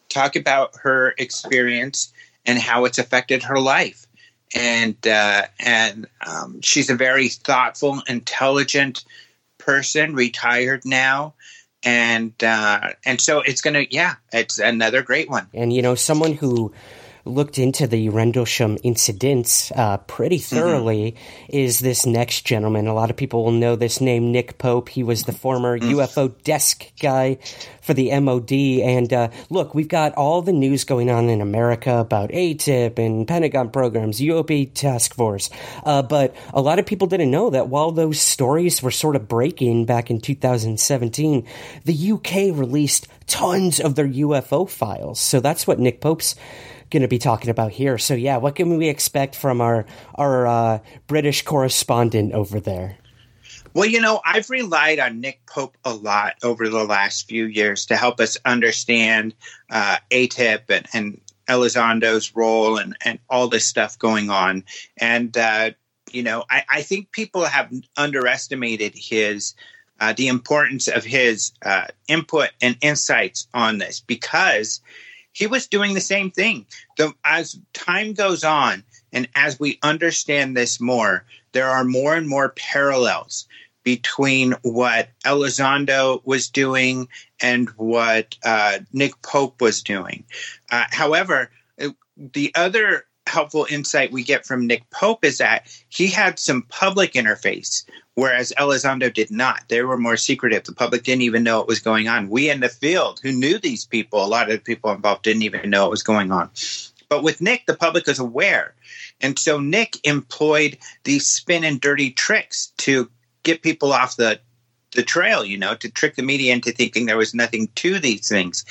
talk about her experience and how it's affected her life. And uh, and um, she's a very thoughtful, intelligent person, retired now, and uh, and so it's gonna yeah, it's another great one. And you know, someone who looked into the Rendlesham incidents uh, pretty mm-hmm. thoroughly mm-hmm. is this next gentleman. A lot of people will know this name, Nick Pope. He was the former mm-hmm. UFO desk guy for the MOD. And uh, look, we've got all the news going on in America about AATIP and Pentagon programs, UAP task force. Uh, but a lot of people didn't know that while those stories were sort of breaking back in 2017, the UK released tons of their UFO files. So that's what Nick Pope's going to be talking about here. So yeah, what can we expect from our our uh, British correspondent over there? Well, you know, I've relied on Nick Pope a lot over the last few years to help us understand uh, AATIP and, and Elizondo's role and, and all this stuff going on. And, uh, you know, I, I, think people have underestimated his. Uh, the importance of his uh, input and insights on this because he was doing the same thing. The, as time goes on, and as we understand this more, there are more and more parallels between what Elizondo was doing and what uh, Nick Pope was doing. Uh, however, the other helpful insight we get from Nick Pope is that he had some public interface, whereas Elizondo did not. They were more secretive. The public didn't even know what was going on. We in the field who knew these people, a lot of the people involved didn't even know what was going on. But with Nick, the public was aware. And so Nick employed these spin and dirty tricks to get people off the the trail, you know, to trick the media into thinking there was nothing to these things.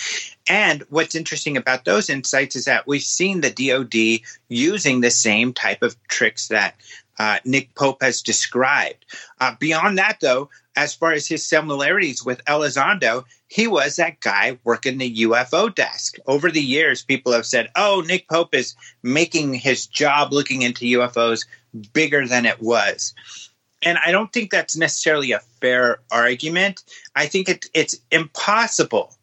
And what's interesting about those insights is that we've seen the DoD using the same type of tricks that uh, Nick Pope has described. Uh, beyond that, though, as far as his similarities with Elizondo, he was that guy working the UFO desk. Over the years, people have said, oh, Nick Pope is making his job looking into UFOs bigger than it was. And I don't think that's necessarily a fair argument. I think it, it's impossible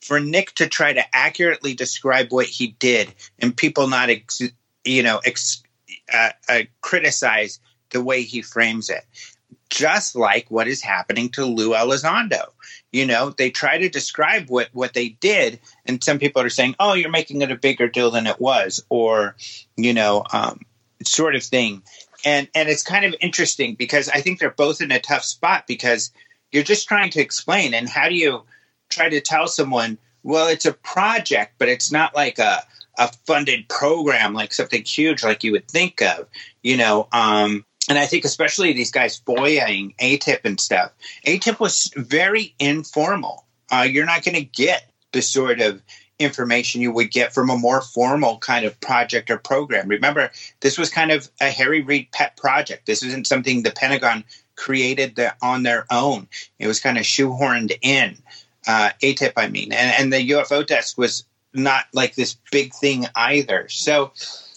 for Nick to try to accurately describe what he did and people not, ex, you know, ex, uh, uh, criticize the way he frames it just like what is happening to Lou Elizondo. You know, they try to describe what what they did, and some people are saying, "Oh, you're making it a bigger deal than it was," or you know, um, sort of thing. And and it's kind of interesting because I think they're both in a tough spot because you're just trying to explain, and how do you try to tell someone, well, it's a project, but it's not like a a funded program like something huge like you would think of, you know. Um, and I think especially these guys foiling AATIP and stuff. AATIP was very informal. Uh, you're not going to get the sort of information you would get from a more formal kind of project or program. Remember, this was kind of a Harry Reid pet project. This isn't something the Pentagon created the, on their own. It was kind of shoehorned in. Uh, AATIP, I mean, and, and the UFO desk was not like this big thing either. So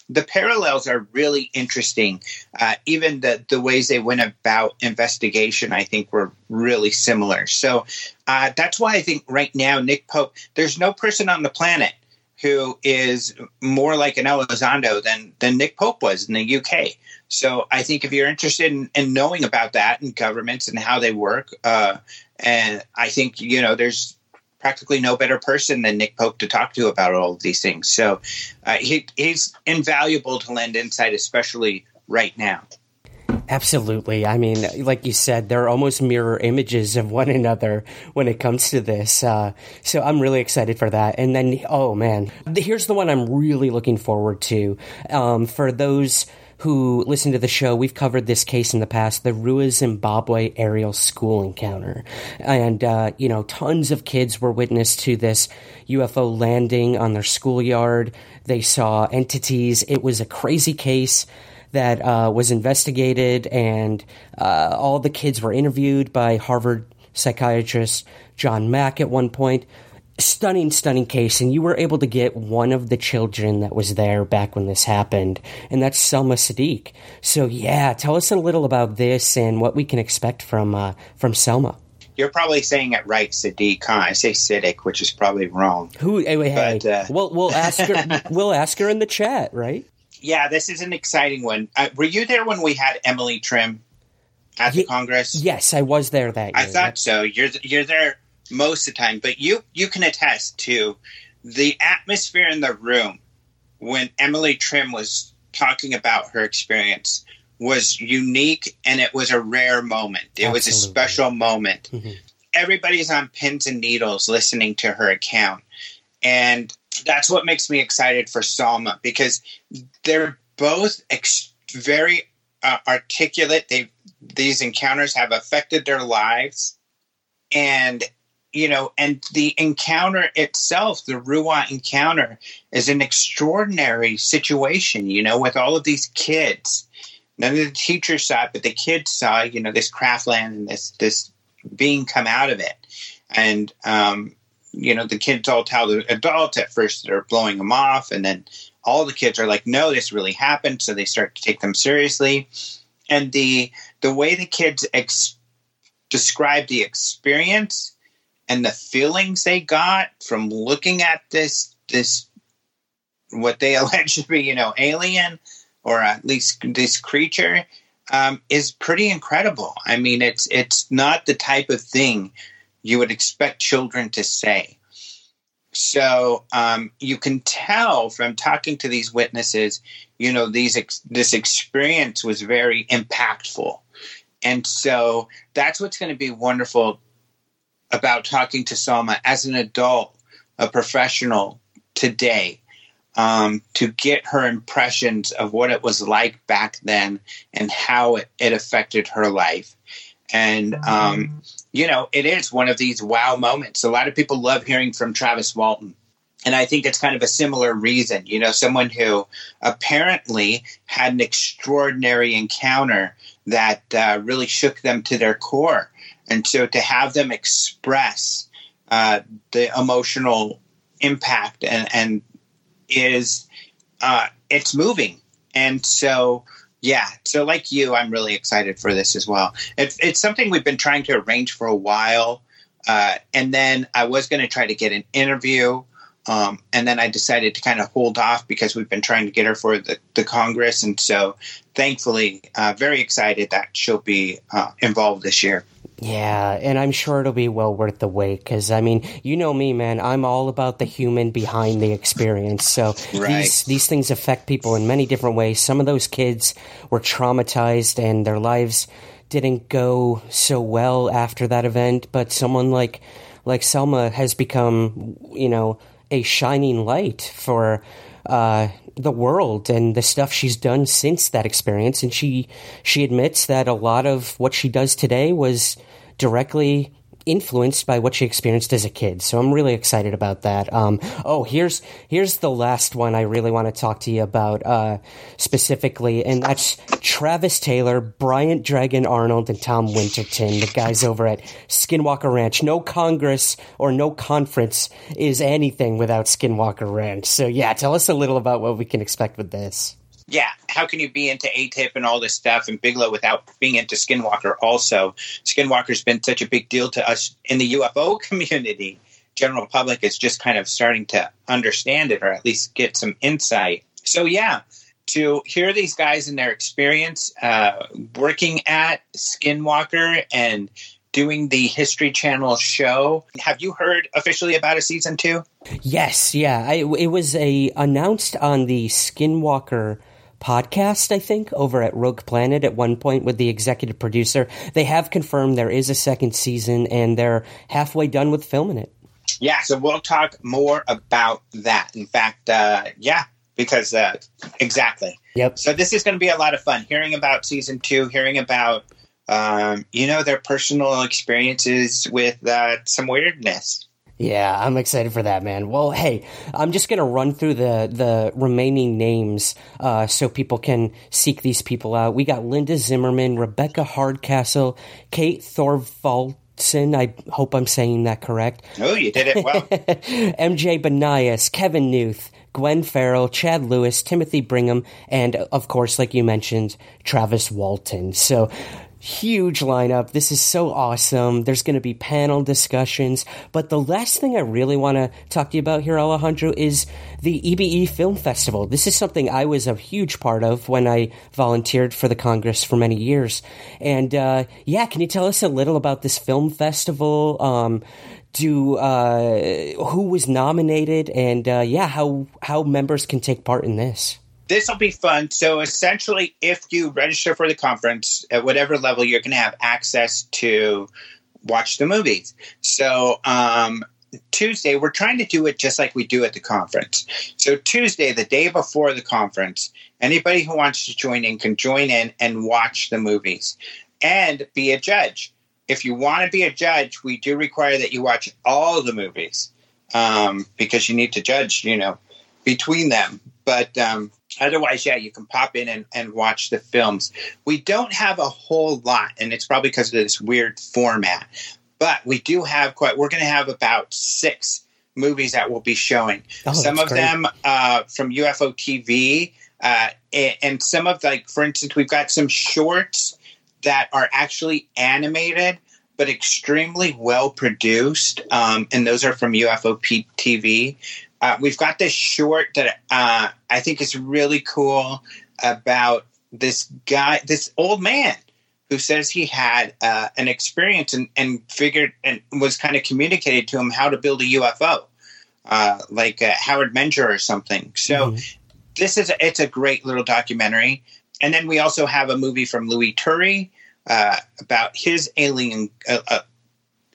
the parallels are really interesting. Uh, even the, the ways they went about investigation, I think, were really similar. So uh, that's why I think right now, Nick Pope, there's no person on the planet who is more like an Elizondo than, than Nick Pope was in the UK. So I think if you're interested in, in knowing about that and governments and how they work, uh, and I think, you know, there's practically no better person than Nick Pope to talk to about all of these things. So uh, he, he's invaluable to lend insight, especially right now. Absolutely. I mean, like you said, they're almost mirror images of one another when it comes to this. Uh, so I'm really excited for that. And then, oh man, here's the one I'm really looking forward to. Um, for those who listen to the show, we've covered this case in the past, the Ruwa Zimbabwe Ariel School encounter. And, uh, you know, tons of kids were witness to this UFO landing on their schoolyard. They saw entities. It was a crazy case that uh, was investigated, and uh, all the kids were interviewed by Harvard psychiatrist John Mack at one point stunning, stunning case, and you were able to get one of the children that was there back when this happened, and that's Selma Sadiq. So, yeah, tell us a little about this and what we can expect from uh, from Selma. You're probably saying it right, Sadiq. Huh? I say Siddiq, which is probably wrong. Who? Hey, hey, but, uh, we'll we'll ask her. (laughs) we'll ask her in the chat, right? Yeah, this is an exciting one. Uh, were you there when we had Emily Trim at the Congress? Yes, I was there that year. I thought so. You're you're there most of the time, but you you can attest to the atmosphere in the room when Emily Trim was talking about her experience was unique and it was a rare moment. It Absolutely. was a special moment. Mm-hmm. Everybody's on pins and needles listening to her account. And that's what makes me excited for Selma because they're both ex- very uh, articulate. They these encounters have affected their lives, and you know, and the encounter itself, the Ruwa encounter, is an extraordinary situation, you know, with all of these kids None of the teachers saw it, but the kids saw, you know, this craftland and this this being come out of it. And um, you know, the kids all tell the adults at first they're blowing them off, and then all the kids are like, "No, this really happened," so they start to take them seriously. And the the way the kids ex- describe the experience and the feelings they got from looking at this this what they (laughs) allege to be, you know, alien or at least this creature um, is pretty incredible. I mean, it's it's not the type of thing you would expect children to say. So um, you can tell from talking to these witnesses, you know, these ex- this experience was very impactful, and so that's what's going to be wonderful about talking to Salma as an adult, a professional today, um, to get her impressions of what it was like back then and how it, it affected her life. And, um, you know, it is one of these wow moments. A lot of people love hearing from Travis Walton. And I think it's kind of a similar reason, you know, someone who apparently had an extraordinary encounter that uh, really shook them to their core. And so to have them express uh, the emotional impact and, and is uh, it's moving. And so, yeah, so like you, I'm really excited for this as well. It's, it's something we've been trying to arrange for a while. Uh, and then I was going to try to get an interview. Um, and then I decided to kind of hold off because we've been trying to get her for the, the Congress. And so thankfully, uh, very excited that she'll be uh, involved this year. Yeah, and I'm sure it'll be well worth the wait because I mean, you know me, man. I'm all about the human behind the experience. So right. these these things affect people in many different ways. Some of those kids were traumatized and their lives didn't go so well after that event, but someone like like Salma has become, you know, a shining light for uh, the world and the stuff she's done since that experience. And she she admits that a lot of what she does today was directly influenced by what she experienced as a kid. So I'm really excited about that. Um, oh, here's here's the last one I really want to talk to you about uh, specifically, and that's Travis Taylor, Bryant Dragon Arnold, and Tom Winterton, the guys over at Skinwalker Ranch. No Congress or no conference is anything without Skinwalker Ranch. So yeah, tell us a little about what we can expect with this yeah, how can you be into AATIP and all this stuff and Bigelow without being into Skinwalker also? Skinwalker's been such a big deal to us in the UFO (laughs) community. General public is just kind of starting to understand it or at least get some insight. So, yeah, to hear these guys and their experience uh, working at Skinwalker and doing the History Channel show. Have you heard officially about a season two? Yes, yeah. I, it was a announced on the Skinwalker podcast, I think, over at Rogue Planet at one point with the executive producer. They have confirmed there is a second season and they're halfway done with filming it. Yeah, so we'll talk more about that. In fact, uh, yeah, because uh, exactly. Yep. So this is going to be a lot of fun hearing about season two, hearing about um, you know their personal experiences with uh, some weirdness. Yeah, I'm excited for that, man. Well, hey, I'm just gonna run through the the remaining names uh, so people can seek these people out. We got Linda Zimmerman, Rebecca Hardcastle, Kate Thorvaldsen. I hope I'm saying that correct. Oh, you did it well. (laughs) MJ Banias, Kevin Newth, Gwen Farrell, Chad Lewis, Timothy Brigham, and of course, like you mentioned, Travis Walton. So huge lineup. This is so awesome. There's going to be panel discussions. But the last thing I really want to talk to you about here, Alejandro, is the EBE Film Festival. This is something I was a huge part of when I volunteered for the Congress for many years. And uh, yeah, can you tell us a little about this film festival? Um, do uh, who was nominated and uh, yeah, how how members can take part in this? This will be fun. So essentially, if you register for the conference at whatever level, you're going to have access to watch the movies. So um, Tuesday, we're trying to do it just like we do at the conference. So Tuesday, the day before the conference, anybody who wants to join in can join in and watch the movies and be a judge. If you want to be a judge, we do require that you watch all the movies um, because you need to judge, you know, between them. But um, otherwise, yeah, you can pop in and, and watch the films. We don't have a whole lot, and it's probably because of this weird format. But we do have quite. We're going to have about six movies that we'll be showing. Oh, some of great. them uh, from UFO TV, uh, and some of like, for instance, we've got some shorts that are actually animated but extremely well produced, um, and those are from UFO TV. Uh, we've got this short that uh, I think is really cool about this guy, this old man who says he had uh, an experience and, and figured and was kind of communicated to him how to build a UFO, uh, like uh, Howard Menger or something. So this is it's a great little documentary. And then we also have a movie from Louis Turi uh, about his alien, uh, uh,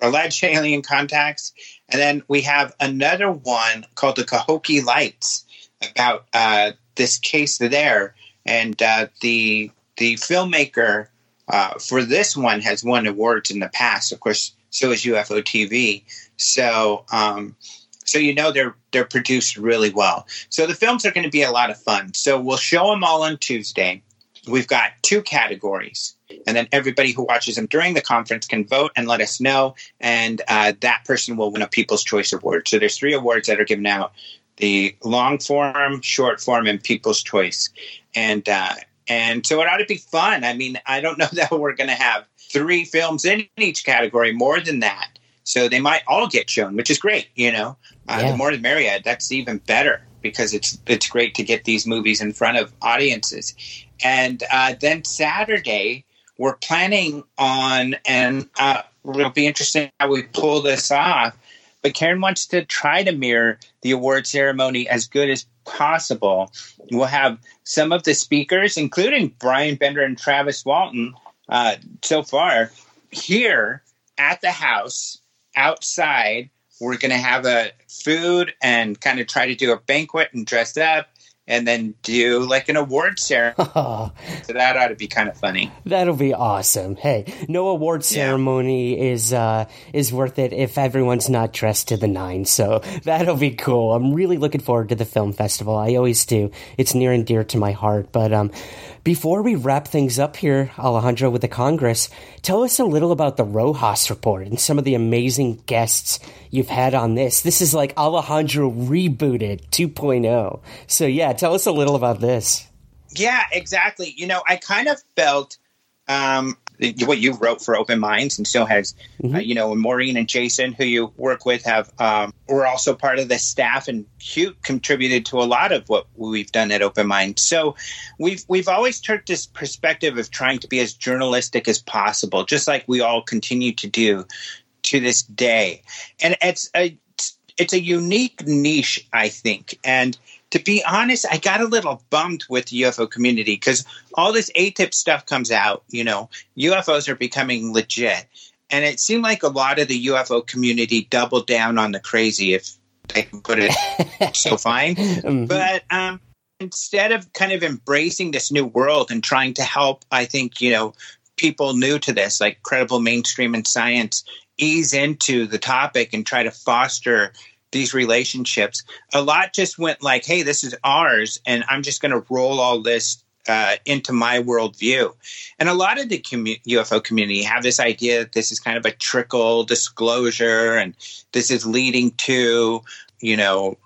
alleged alien contacts. And then we have another one called the Cahokia Lights about uh, this case there. And uh, the the filmmaker uh, for this one has won awards in the past. Of course, so is UFO TV. So um, so you know they're they're produced really well. So the films are going to be a lot of fun. So we'll show them all on Tuesday. We've got two categories, and then everybody who watches them during the conference can vote and let us know, and uh, that person will win a People's Choice Award. So there's three awards that are given out: the long form, short form, and People's Choice. And uh, and so it ought to be fun. I mean, I don't know (laughs) that we're going to have three films in each category, more than that. So they might all get shown, which is great. You know, uh, Yeah. the more the merrier. That's even better because it's it's great to get these movies in front of audiences. And uh, then Saturday, we're planning on, and uh, it'll be interesting how we pull this off. But Karen wants to try to mirror the award ceremony as good as possible. We'll have some of the speakers, including Brian Bender and Travis Walton, uh, so far here at the house outside. We're going to have a food and kind of try to do a banquet and dress up and then do like an award ceremony. (laughs) So that ought to be kind of funny. that'll be awesome. Hey, no award ceremony is uh, is worth it if everyone's not dressed to the nines. So (laughs) that'll be cool. I'm really looking forward to the film festival. I always do. It's near and dear to my heart. But um, before we wrap things up here, Alejandro, with the Congress, tell us a little about the Rojas report and some of the amazing guests you've had on this. This is like Alejandro rebooted 2.0. So yeah, tell us a little about this. Yeah, exactly. You know, I kind of felt um, what you wrote for Open Minds, and still has, uh, you know, Maureen and Jason, who you work with, have um, were also part of the staff, and Hugh contributed to a lot of what we've done at Open Minds. So we've we've always took this perspective of trying to be as journalistic as possible, just like we all continue to do to this day, and it's a it's a unique niche, I think, and to be honest, I got a little bummed with the UFO community because all this AATIP stuff comes out. You know, UFOs are becoming legit. And it seemed like a lot of the UFO community doubled down on the crazy, if I can put it (laughs) so fine. But um, instead of kind of embracing this new world and trying to help, I think, you know, people new to this, like credible mainstream and science, ease into the topic and try to foster these relationships. A lot just went like, hey, this is ours, and I'm just going to roll all this uh, into my worldview. And a lot of the commu- UFO community have this idea that this is kind of a trickle disclosure, and this is leading to, you know,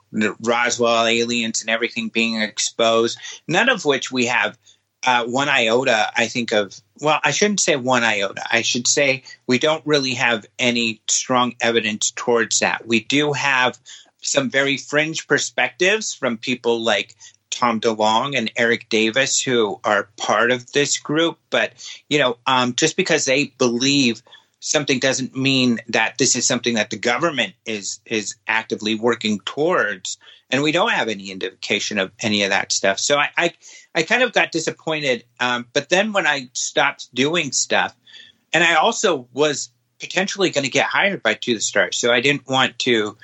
Roswell aliens and everything being exposed. None of which we have uh, one iota, I think of. Well, I shouldn't say one iota. I should say we don't really have any strong evidence towards that. We do have some very fringe perspectives from people like Tom DeLonge and Eric Davis, who are part of this group. But, you know, um, just because they believe something doesn't mean that this is something that the government is is actively working towards and we don't have any indication of any of that stuff so i i, I kind of got disappointed um, but then when i stopped doing stuff and i also was potentially going to get hired by to the stars so i didn't want to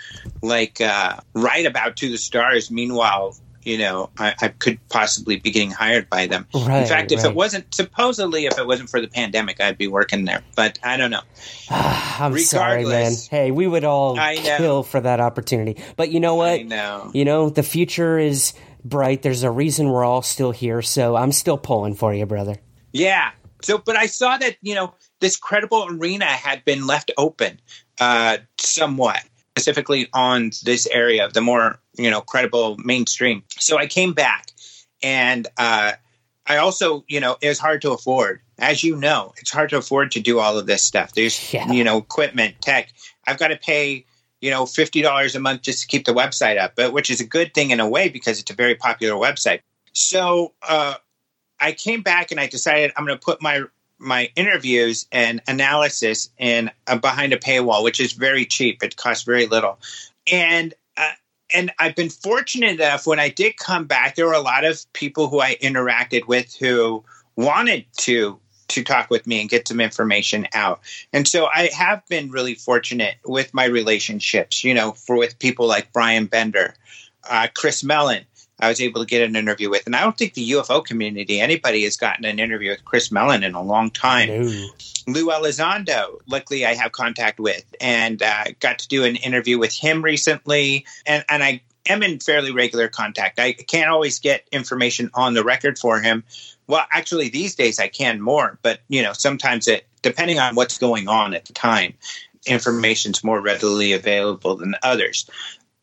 like uh, write about to the stars meanwhile you know I, I could possibly be getting hired by them Right, in fact if right. it wasn't supposedly if it wasn't for the pandemic i'd be working there but i don't know (sighs) I'm sorry, man. Regardless. Hey, we would all kill for that opportunity. But you know what? I know. You know, the future is bright. There's a reason we're all still here. So I'm still pulling for you, brother. Yeah. So, but I saw that, you know, this credible arena had been left open uh, somewhat, specifically on this area of the more, you know, credible mainstream. So I came back and uh, I also, you know, it was hard to afford. As you know, it's hard to afford to do all of this stuff. There's, yeah. you know, equipment, tech. I've got to pay, you know, fifty dollars a month just to keep the website up, but which is a good thing in a way because it's a very popular website. So uh, I came back and I decided I'm going to put my my interviews and analysis in uh, behind a paywall, which is very cheap. It costs very little, and uh, and I've been fortunate enough when I did come back, there were a lot of people who I interacted with who wanted to to talk with me and get some information out. And so I have been really fortunate with my relationships, you know, for with people like Brian Bender, uh, Chris Mellon, I was able to get an interview with. And I don't think the UFO community, anybody has gotten an interview with Chris Mellon in a long time. No. Lou Elizondo, luckily I have contact with, and uh, got to do an interview with him recently. And, and I am in fairly regular contact. I can't always get information on the record for him. Well, actually, these days I can more, but you know, sometimes it, depending on what's going on at the time, information's more readily available than others.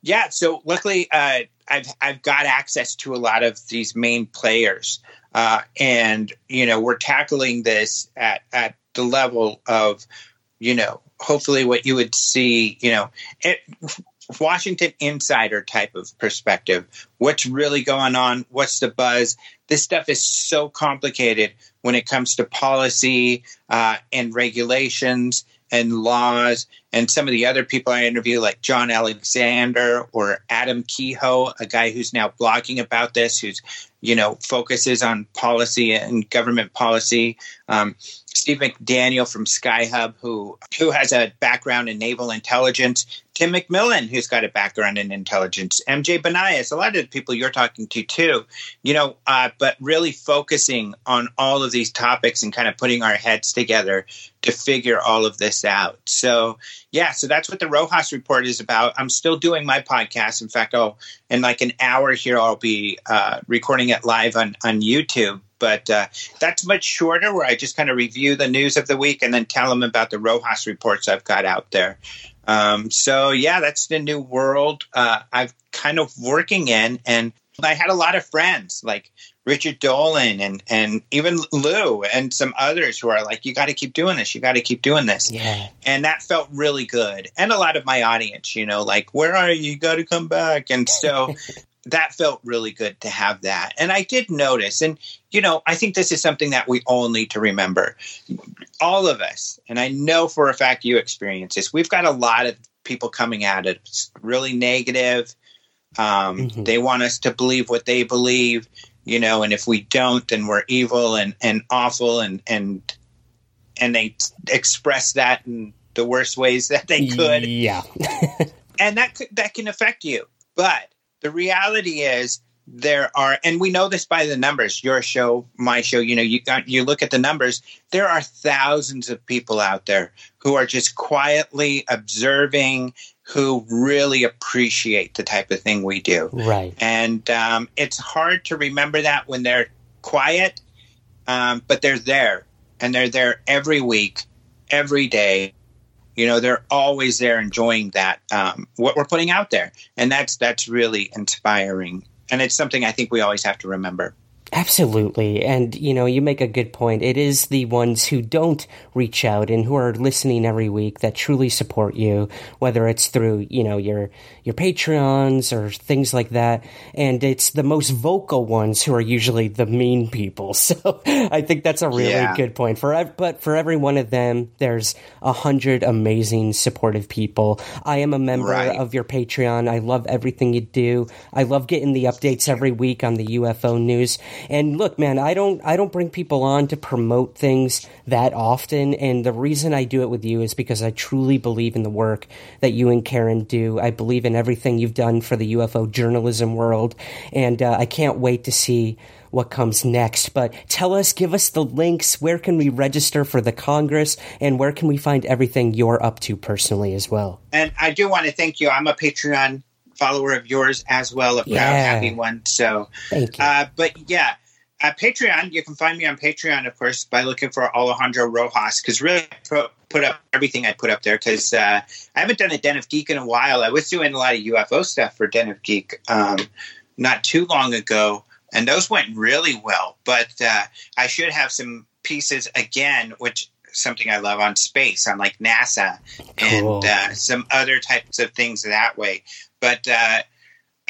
Yeah, so luckily, uh, I've I've got access to a lot of these main players, uh, and you know we're tackling this at at the level of you know hopefully what you would see you know it, Washington insider type of perspective. What's really going on? What's the buzz? This stuff is so complicated when it comes to policy uh, and regulations and laws and some of the other people I interview, like John Alexander or Adam Kehoe, a guy who's now blogging about this, who's you know focuses on policy and government policy. Um, Steve McDaniel from Skyhub, who who has a background in naval intelligence. Tim McMillan, who's got a background in intelligence. MJ Banias, a lot of the people you're talking to too. You know, uh, but really focusing on all of these topics and kind of putting our heads together to figure all of this out. So yeah, so that's what the Rojas report is about. I'm still doing my podcast. In fact, oh, in like an hour here, I'll be uh, recording it live on on YouTube. But uh, that's much shorter, where I just kind of review the news of the week and then tell them about the Rojas reports I've got out there. Um, so yeah, that's the new world uh, I've kind of working in, and I had a lot of friends like Richard Dolan and and even Lou and some others who are like, you got to keep doing this, you got to keep doing this. Yeah, and that felt really good. And a lot of my audience, you know, like, where are you? You got to come back. And so (laughs) that felt really good to have that. And I did notice, and you know, I think this is something that we all need to remember. All of us, and I know for a fact you experience this, we've got a lot of people coming at it really negative. Um, mm-hmm. They want us to believe what they believe, you know, and if we don't, then we're evil and, and awful and, and, and they express that in the worst ways that they could. Yeah. (laughs) and that could, that can affect you. But the reality is there are and we know this by the numbers your show my show you know you got you look at the numbers there are thousands of people out there who are just quietly observing who really appreciate the type of thing we do. Right. And um, it's hard to remember that when they're quiet um, but they're there and they're there every week every day you know they're always there enjoying that um, what we're putting out there. And that's that's really inspiring. And it's something i think we always have to remember Absolutely. And, you know, you make a good point. It is the ones who don't reach out and who are listening every week that truly support you, whether it's through, you know, your, your Patreons or things like that. And it's the most vocal ones who are usually the mean people. (laughs) So I think that's a really yeah. good point. For, but for every one of them, there's a hundred amazing supportive people. I am a member right. of your Patreon. I love everything you do. I love getting the updates every week on the UFO news. And look, man, I don't I don't bring people on to promote things that often, and the reason I do it with you is because I truly believe in the work that you and Karen do. I believe in everything you've done for the UFO journalism world, and uh, I can't wait to see what comes next. But tell us, give us the links. Where can we register for the Congress, and where can we find everything you're up to personally as well? And I do want to thank you. I'm a Patreon follower of yours as well, a proud, Yeah. happy one. So, Thank you. uh, but yeah, uh, Patreon. You can find me on Patreon, of course, by looking for Alejandro Rojas. Because really, I put up everything I put up there. Because uh, I haven't done a Den of Geek in a while. I was doing a lot of UFO stuff for Den of Geek um, not too long ago, and those went really well. But uh, I should have some pieces again, which something I love on space, on like NASA and uh, some other types of things that way. But uh,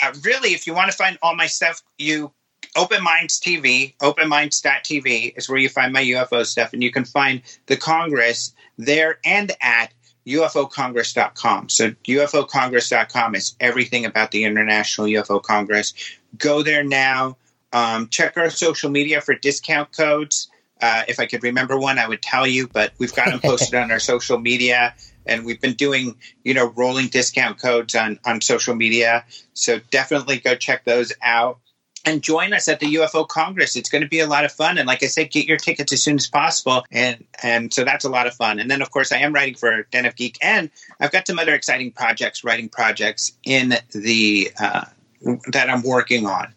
uh, really, if you want to find all my stuff, you Open Minds TV, openminds.tv is where you find my UFO stuff, and you can find the Congress there and at UFOCongress.com. So UFOCongress.com is everything about the International UFO Congress. Go there now. Um, check our social media for discount codes. Uh, if I could remember one, I would tell you, but we've got them (laughs) posted on our social media, and we've been doing, you know, rolling discount codes on on social media. So definitely go check those out and join us at the UFO Congress. It's going to be a lot of fun, and like I said, get your tickets as soon as possible, and and so that's a lot of fun. And then of course, I am writing for Den of Geek, and I've got some other exciting projects, writing projects in the uh, that I'm working on.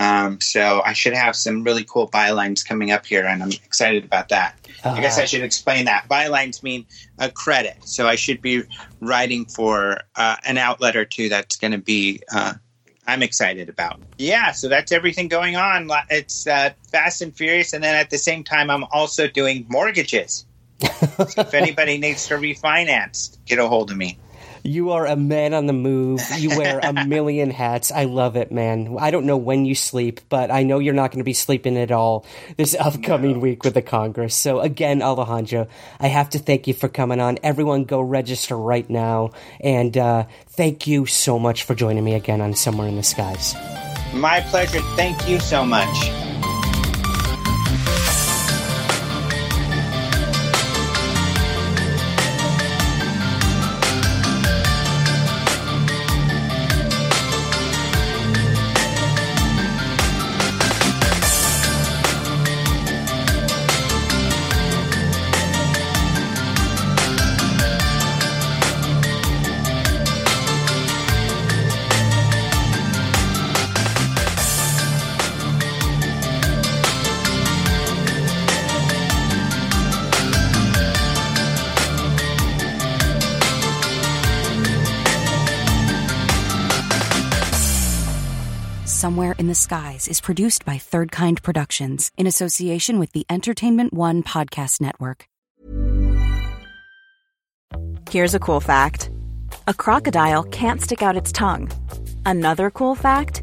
Um, so I should have some really cool bylines coming up here, and I'm excited about that. I guess I should explain that. Bylines mean a credit, so I should be writing for uh, an outlet or two that's going to be. Uh, I'm excited about. Yeah, so that's everything going on. It's uh, fast and furious, and then at the same time, I'm also doing mortgages. (laughs) so if anybody needs to refinance, get a hold of me. You are a man on the move. You wear a (laughs) million hats. I love it, man. I don't know when you sleep, but I know you're not going to be sleeping at all this upcoming week with the Congress. So again, Alejandro, I have to thank you for coming on. Everyone go register right now. And uh, thank you so much for joining me again on Somewhere in the Skies. My pleasure. Thank you so much. Skies is produced by Third Kind Productions in association with the Entertainment One Podcast Network. Here's a cool fact a crocodile can't stick out its tongue. Another cool fact